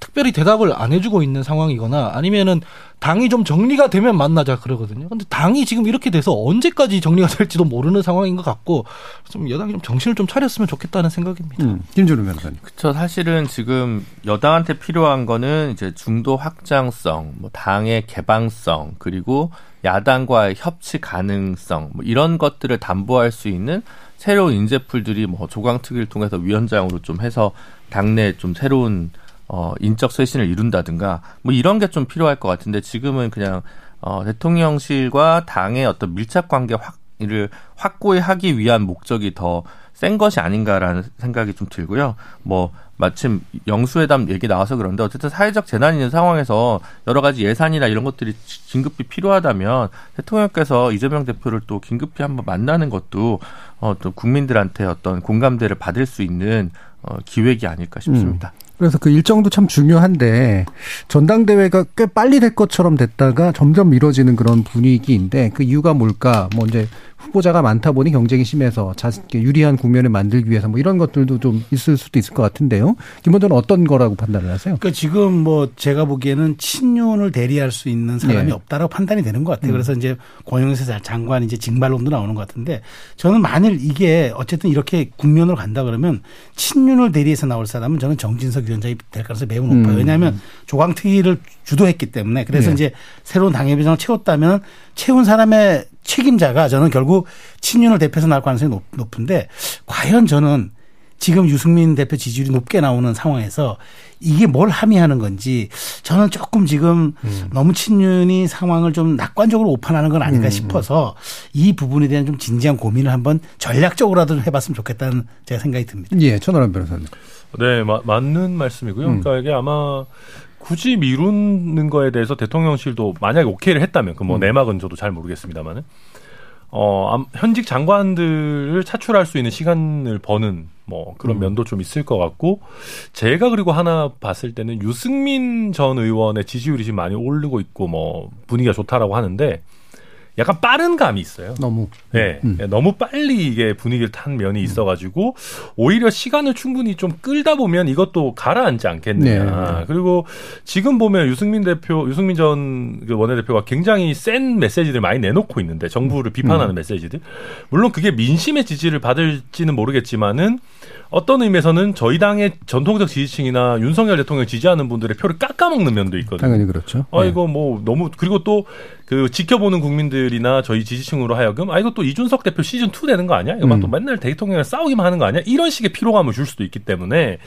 특별히 대답을 안 해주고 있는 상황이거나 아니면은 당이 좀 정리가 되면 만나자 그러거든요. 근데 당이 지금 이렇게 돼서 언제까지 정리가 될지도 모르는 상황인 것 같고 좀 여당이 좀 정신을 좀 차렸으면 좋겠다는 생각입니다. 음. 김준우 변호사님. 그쵸. 사실은 지금 여당한테 필요한 거는 이제 중도 확장성, 뭐 당의 개방성, 그리고 야당과의 협치 가능성, 뭐 이런 것들을 담보할 수 있는 새로운 인재풀들이 뭐 조강특위를 통해서 위원장으로 좀 해서 당내 좀 새로운 어 인적 쇄신을 이룬다든가 뭐 이런 게 좀 필요할 것 같은데 지금은 그냥 어 대통령실과 당의 어떤 밀착 관계 확을 확고히 하기 위한 목적이 더 센 것이 아닌가라는 생각이 좀 들고요. 뭐 마침 영수회담 얘기 나와서 그런데 어쨌든 사회적 재난이 있는 상황에서 여러 가지 예산이나 이런 것들이 긴급히 필요하다면 대통령께서 이재명 대표를 또 긴급히 한번 만나는 것도 어, 또 국민들한테 어떤 공감대를 받을 수 있는 어, 기획이 아닐까 싶습니다. 그래서 그 일정도 참 중요한데 전당대회가 꽤 빨리 될 것처럼 됐다가 점점 미뤄지는 그런 분위기인데 그 이유가 뭘까? 뭐 이제 후보자가 많다 보니 경쟁이 심해서 자식 유리한 국면을 만들기 위해서 뭐 이런 것들도 좀 있을 수도 있을 것 같은데요. 김원장은 어떤 거라고 판단을 하세요? 그러니까 지금 뭐 제가 보기에는 친윤을 대리할 수 있는 사람이 네. 없다라고 판단이 되는 것 같아요. 그래서 이제 권영세 장관 이제 징발론도 나오는 것 같은데 저는 만일 이게 어쨌든 이렇게 국면으로 간다 그러면 친윤을 대리해서 나올 사람은 저는 정진석 위원장이 될 가능성이 매우 높아요. 음. 왜냐하면 조광특위를 주도했기 때문에 그래서 네. 이제 새로운 당협위원장을 채웠다면 채운 사람의 책임자가 저는 결국 친윤을 대표해서 나올 가능성이 높, 높은데 과연 저는 지금 유승민 대표 지지율이 높게 나오는 상황에서 이게 뭘 함의하는 건지 저는 조금 지금 너무 친윤이 상황을 좀 낙관적으로 오판하는 건 아닐까 싶어서 이 부분에 대한 좀 진지한 고민을 한번 전략적으로라도 좀 해봤으면 좋겠다는 제가 생각이 듭니다. 예, 천하람 변호사님. 네, 마- 맞는 말씀이고요. 음. 그러니까 이게 아마 굳이 미루는 거에 대해서 대통령실도 만약에 오케이를 했다면, 그뭐 음. 내막은 저도 잘 모르겠습니다만은, 어, 암- 현직 장관들을 차출할 수 있는 시간을 버는 뭐 그런 음. 면도 좀 있을 것 같고, 제가 그리고 하나 봤을 때는 유승민 전 의원의 지지율이 지금 많이 오르고 있고, 뭐 분위기가 좋다라고 하는데, 약간 빠른 감이 있어요. 너무. 네, 음. 너무 빨리 이게 분위기를 탄 면이 있어가지고 오히려 시간을 충분히 좀 끌다 보면 이것도 가라앉지 않겠느냐. 네. 그리고 지금 보면 유승민 대표, 유승민 전그 원내대표가 굉장히 센 메시지들 많이 내놓고 있는데 정부를 비판하는 음. 메시지들. 물론 그게 민심의 지지를 받을지는 모르겠지만은 어떤 의미에서는 저희 당의 전통적 지지층이나 윤석열 대통령 을 지지하는 분들의 표를 깎아먹는 면도 있거든요. 당연히 그렇죠. 아, 예. 이거 뭐 너무 그리고 또 그 지켜보는 국민들이나 저희 지지층으로 하여금 아 이거 또 이준석 대표 시즌 2 되는 거 아니야? 이거 막 음. 또 맨날 대통령이랑 싸우기만 하는 거 아니야? 이런 식의 피로감을 줄 수도 있기 때문에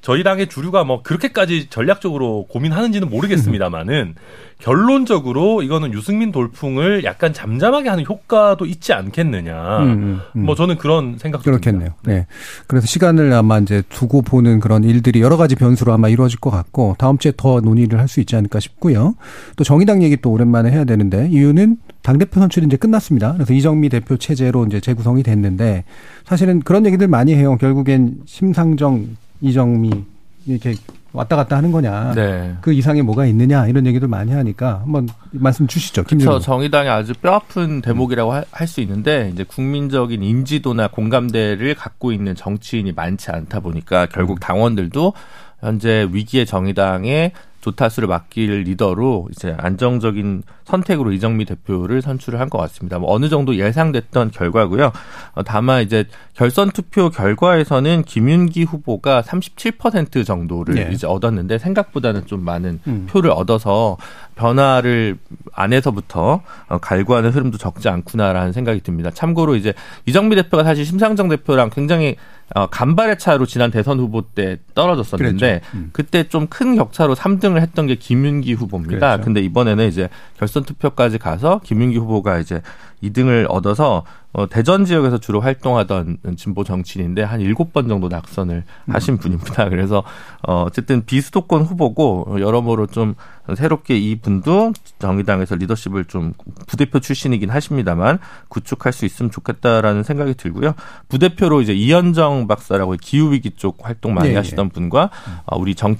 저희 당의 주류가 뭐 그렇게까지 전략적으로 고민하는지는 모르겠습니다만은 결론적으로 이거는 유승민 돌풍을 약간 잠잠하게 하는 효과도 있지 않겠느냐. 음, 음, 음. 뭐 저는 그런 생각도 그렇겠네요. 듭니다. 네. 그래서 시간을 아마 이제 두고 보는 그런 일들이 여러 가지 변수로 아마 이루어질 것 같고 다음 주에 더 논의를 할 수 있지 않을까 싶고요. 또 정의당 얘기 또 오랜만에 해야 되는 데 이유는 당대표 선출이 이제 끝났습니다. 그래서 이정미 대표 체제로 이제 재구성이 됐는데 사실은 그런 얘기들 많이 해요. 결국엔 심상정, 이정미 이렇게 왔다 갔다 하는 거냐. 네. 그 이상의 뭐가 있느냐 이런 얘기들 많이 하니까 한번 말씀 주시죠. 그렇죠. 정의당이 아주 뼈아픈 대목이라고 할수 있는데 이제 국민적인 인지도나 공감대를 갖고 있는 정치인이 많지 않다 보니까 결국 당원들도 현재 위기의 정의당에 도타수를 맡길 리더로 이제 안정적인 선택으로 이정미 대표를 선출을 한 것 같습니다. 뭐 어느 정도 예상됐던 결과고요. 어, 다만 이제 결선 투표 결과에서는 김윤기 후보가 37% 정도를 네. 이제 얻었는데 생각보다는 좀 많은 음. 표를 얻어서 변화를 안에서부터 어, 갈구하는 흐름도 적지 않구나라는 생각이 듭니다. 참고로 이제 이정미 대표가 사실 심상정 대표랑 굉장히 어, 간발의 차로 지난 대선 후보 때 떨어졌었는데. 음. 그때 좀 큰 격차로 3등을 했던 게 김윤기 후보입니다. 그랬죠. 근데 이번에는 이제 결선 투표까지 가서 김윤기 후보가 이제 2등을 얻어서 어, 대전 지역에서 주로 활동하던 진보 정치인인데 한 7번 정도 낙선을 음. 하신 분입니다. 그래서 어, 어쨌든 비수도권 후보고 어, 여러모로 좀 새롭게 이 분도 정의당에서 리더십을 좀 부대표 출신이긴 하십니다만 구축할 수 있으면 좋겠다라는 생각이 들고요. 부대표로 이제 이현정 박사라고 기후 위기 쪽 활동 많이 예, 예. 하시던 분과 어, 우리 정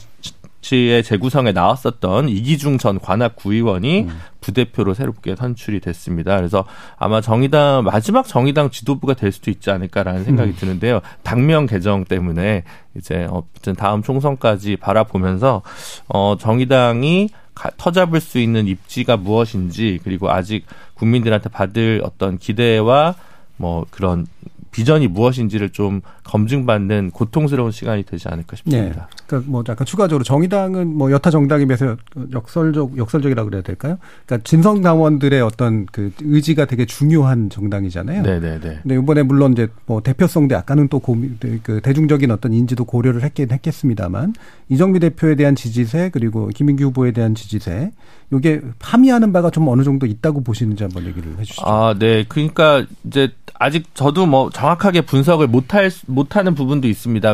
치의 재구성에 나왔었던 이기중 전 관악 구의원이 음. 부대표로 새롭게 선출이 됐습니다. 그래서 아마 정의당 마지막 정의당 지도부가 될 수도 있지 않을까라는 생각이 드는데요. 당명 개정 때문에 이제 어쨌든 다음 총선까지 바라보면서 어 정의당이 가- 터잡을 수 있는 입지가 무엇인지 그리고 아직 국민들한테 받을 어떤 기대와 뭐 그런 비전이 무엇인지를 좀 검증받는 고통스러운 시간이 되지 않을까 네. 싶습니다. 그러니까 뭐 약간 추가적으로 정의당은 뭐 여타 정당에 비해서 역설적 역설적이라고 그래야 될까요? 그러니까 진성 당원들의 어떤 그 의지가 되게 중요한 정당이잖아요. 네, 네, 네. 근데 이번에 물론 이제 뭐 대표성도 약간은 또 고민 그 대중적인 어떤 인지도 고려를 했긴 했겠습니다만 이정미 대표에 대한 지지세 그리고 김인규 후보에 대한 지지세 요게 함의하는 바가 좀 어느 정도 있다고 보시는지 한번 얘기를 해 주시죠. 아, 네. 그러니까 이제 아직 저도 뭐 정확하게 분석을 못할 못하는 부분도 있습니다.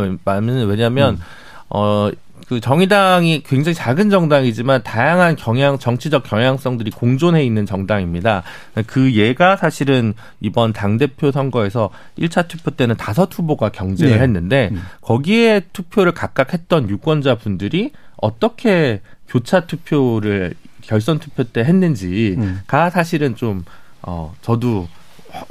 왜냐하면 어. 그 정의당이 굉장히 작은 정당이지만 다양한 경향 정치적 경향성들이 공존해 있는 정당입니다. 그 예가 사실은 이번 당 대표 선거에서 1차 투표 때는 다섯 후보가 경쟁을 네. 했는데 음. 거기에 투표를 각각 했던 유권자 분들이 어떻게 교차 투표를 결선 투표 때 했는지가 사실은 좀 어, 저도 화-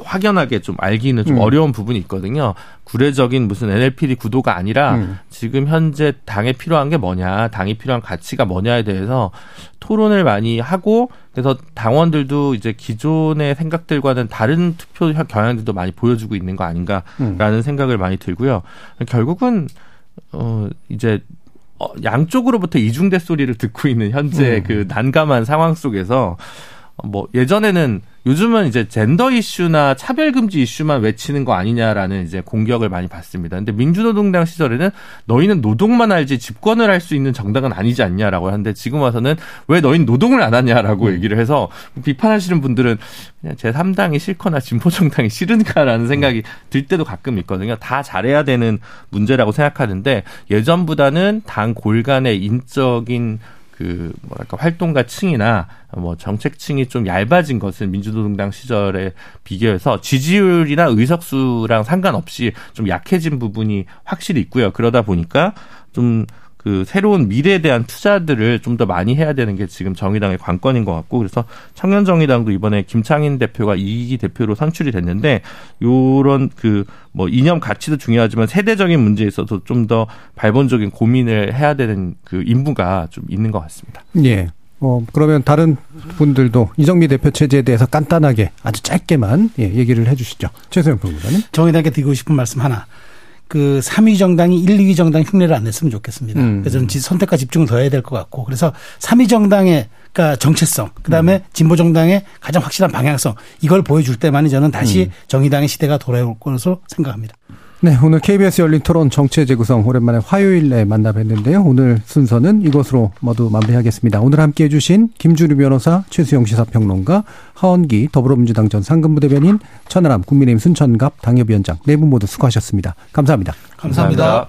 확연하게 좀 알기는 좀 음. 어려운 부분이 있거든요. 구례적인 무슨 NLPD 구도가 아니라 음. 지금 현재 당에 필요한 게 뭐냐, 당이 필요한 가치가 뭐냐에 대해서 토론을 많이 하고 그래서 당원들도 이제 기존의 생각들과는 다른 투표 경향들도 많이 보여주고 있는 거 아닌가라는 음. 생각을 많이 들고요. 결국은 어 이제 어, 양쪽으로부터 이중대 소리를 듣고 있는 현재 음. 그 난감한 상황 속에서 어, 뭐 예전에는 요즘은 이제 젠더 이슈나 차별 금지 이슈만 외치는 거 아니냐라는 이제 공격을 많이 받습니다. 근데 민주노동당 시절에는 너희는 노동만 알지 집권을 할 수 있는 정당은 아니지 않냐라고 하는데 지금 와서는 왜 너희는 노동을 안 하냐라고 얘기를 해서 비판하시는 분들은 그냥 제 3당이 싫거나 진보 정당이 싫은가라는 생각이 들 때도 가끔 있거든요. 다 잘해야 되는 문제라고 생각하는데 예전보다는 당 골간의 인적인 그 뭐랄까 활동가 층이나 뭐 정책층이 좀 얇아진 것은 민주노동당 시절에 비교해서 지지율이나 의석수랑 상관없이 좀 약해진 부분이 확실히 있고요. 그러다 보니까 좀 그 새로운 미래에 대한 투자들을 좀 더 많이 해야 되는 게 지금 정의당의 관건인 것 같고 그래서 청년 정의당도 이번에 김창인 대표가 이기 대표로 선출이 됐는데 요런 그 뭐 이념 가치도 중요하지만 세대적인 문제에 있어서 좀 더 발본적인 고민을 해야 되는 그 임무가 좀 있는 것 같습니다. 예. 어, 그러면 다른 분들도 이정미 대표 체제에 대해서 간단하게 아주 짧게만 예, 얘기를 해 주시죠. 최소영 변호사님. 정의당께 드리고 싶은 말씀 하나. 그 3위 정당이 1, 2위 정당 흉내를 안 냈으면 좋겠습니다. 음. 그래서 저는 지- 선택과 집중을 더 해야 될 것 같고 그래서 3위 정당의 그러니까 정체성, 그다음에 음. 진보 정당의 가장 확실한 방향성 이걸 보여줄 때만이 저는 다시 음. 정의당의 시대가 돌아올 것으로 생각합니다. 네, 오늘 KBS 열린 토론 정치의 재구성 오랜만에 화요일에 만나 뵀는데요. 오늘 순서는 이것으로 모두 마무리하겠습니다. 오늘 함께해 주신 김주리 변호사, 최수영 시사평론가, 하원기 더불어민주당 전 상근부대변인, 천하람 국민의힘 순천갑 당협위원장 네 분 모두 수고하셨습니다. 감사합니다. 감사합니다.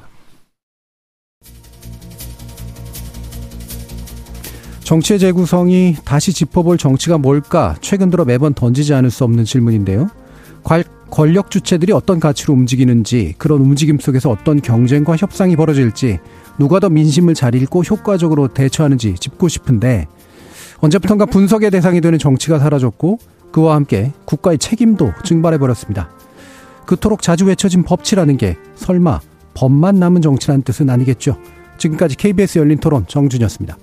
정치의 재구성이 다시 짚어볼 정치가 뭘까 최근 들어 매번 던지지 않을 수 없는 질문인데요. 관- 권력 주체들이 어떤 가치로 움직이는지 그런 움직임 속에서 어떤 경쟁과 협상이 벌어질지 누가 더 민심을 잘 읽고 효과적으로 대처하는지 짚고 싶은데 언제부턴가 분석의 대상이 되는 정치가 사라졌고 그와 함께 국가의 책임도 증발해버렸습니다. 그토록 자주 외쳐진 법치라는 게 설마 법만 남은 정치라는 뜻은 아니겠죠. 지금까지 KBS 열린 토론 정준이었습니다.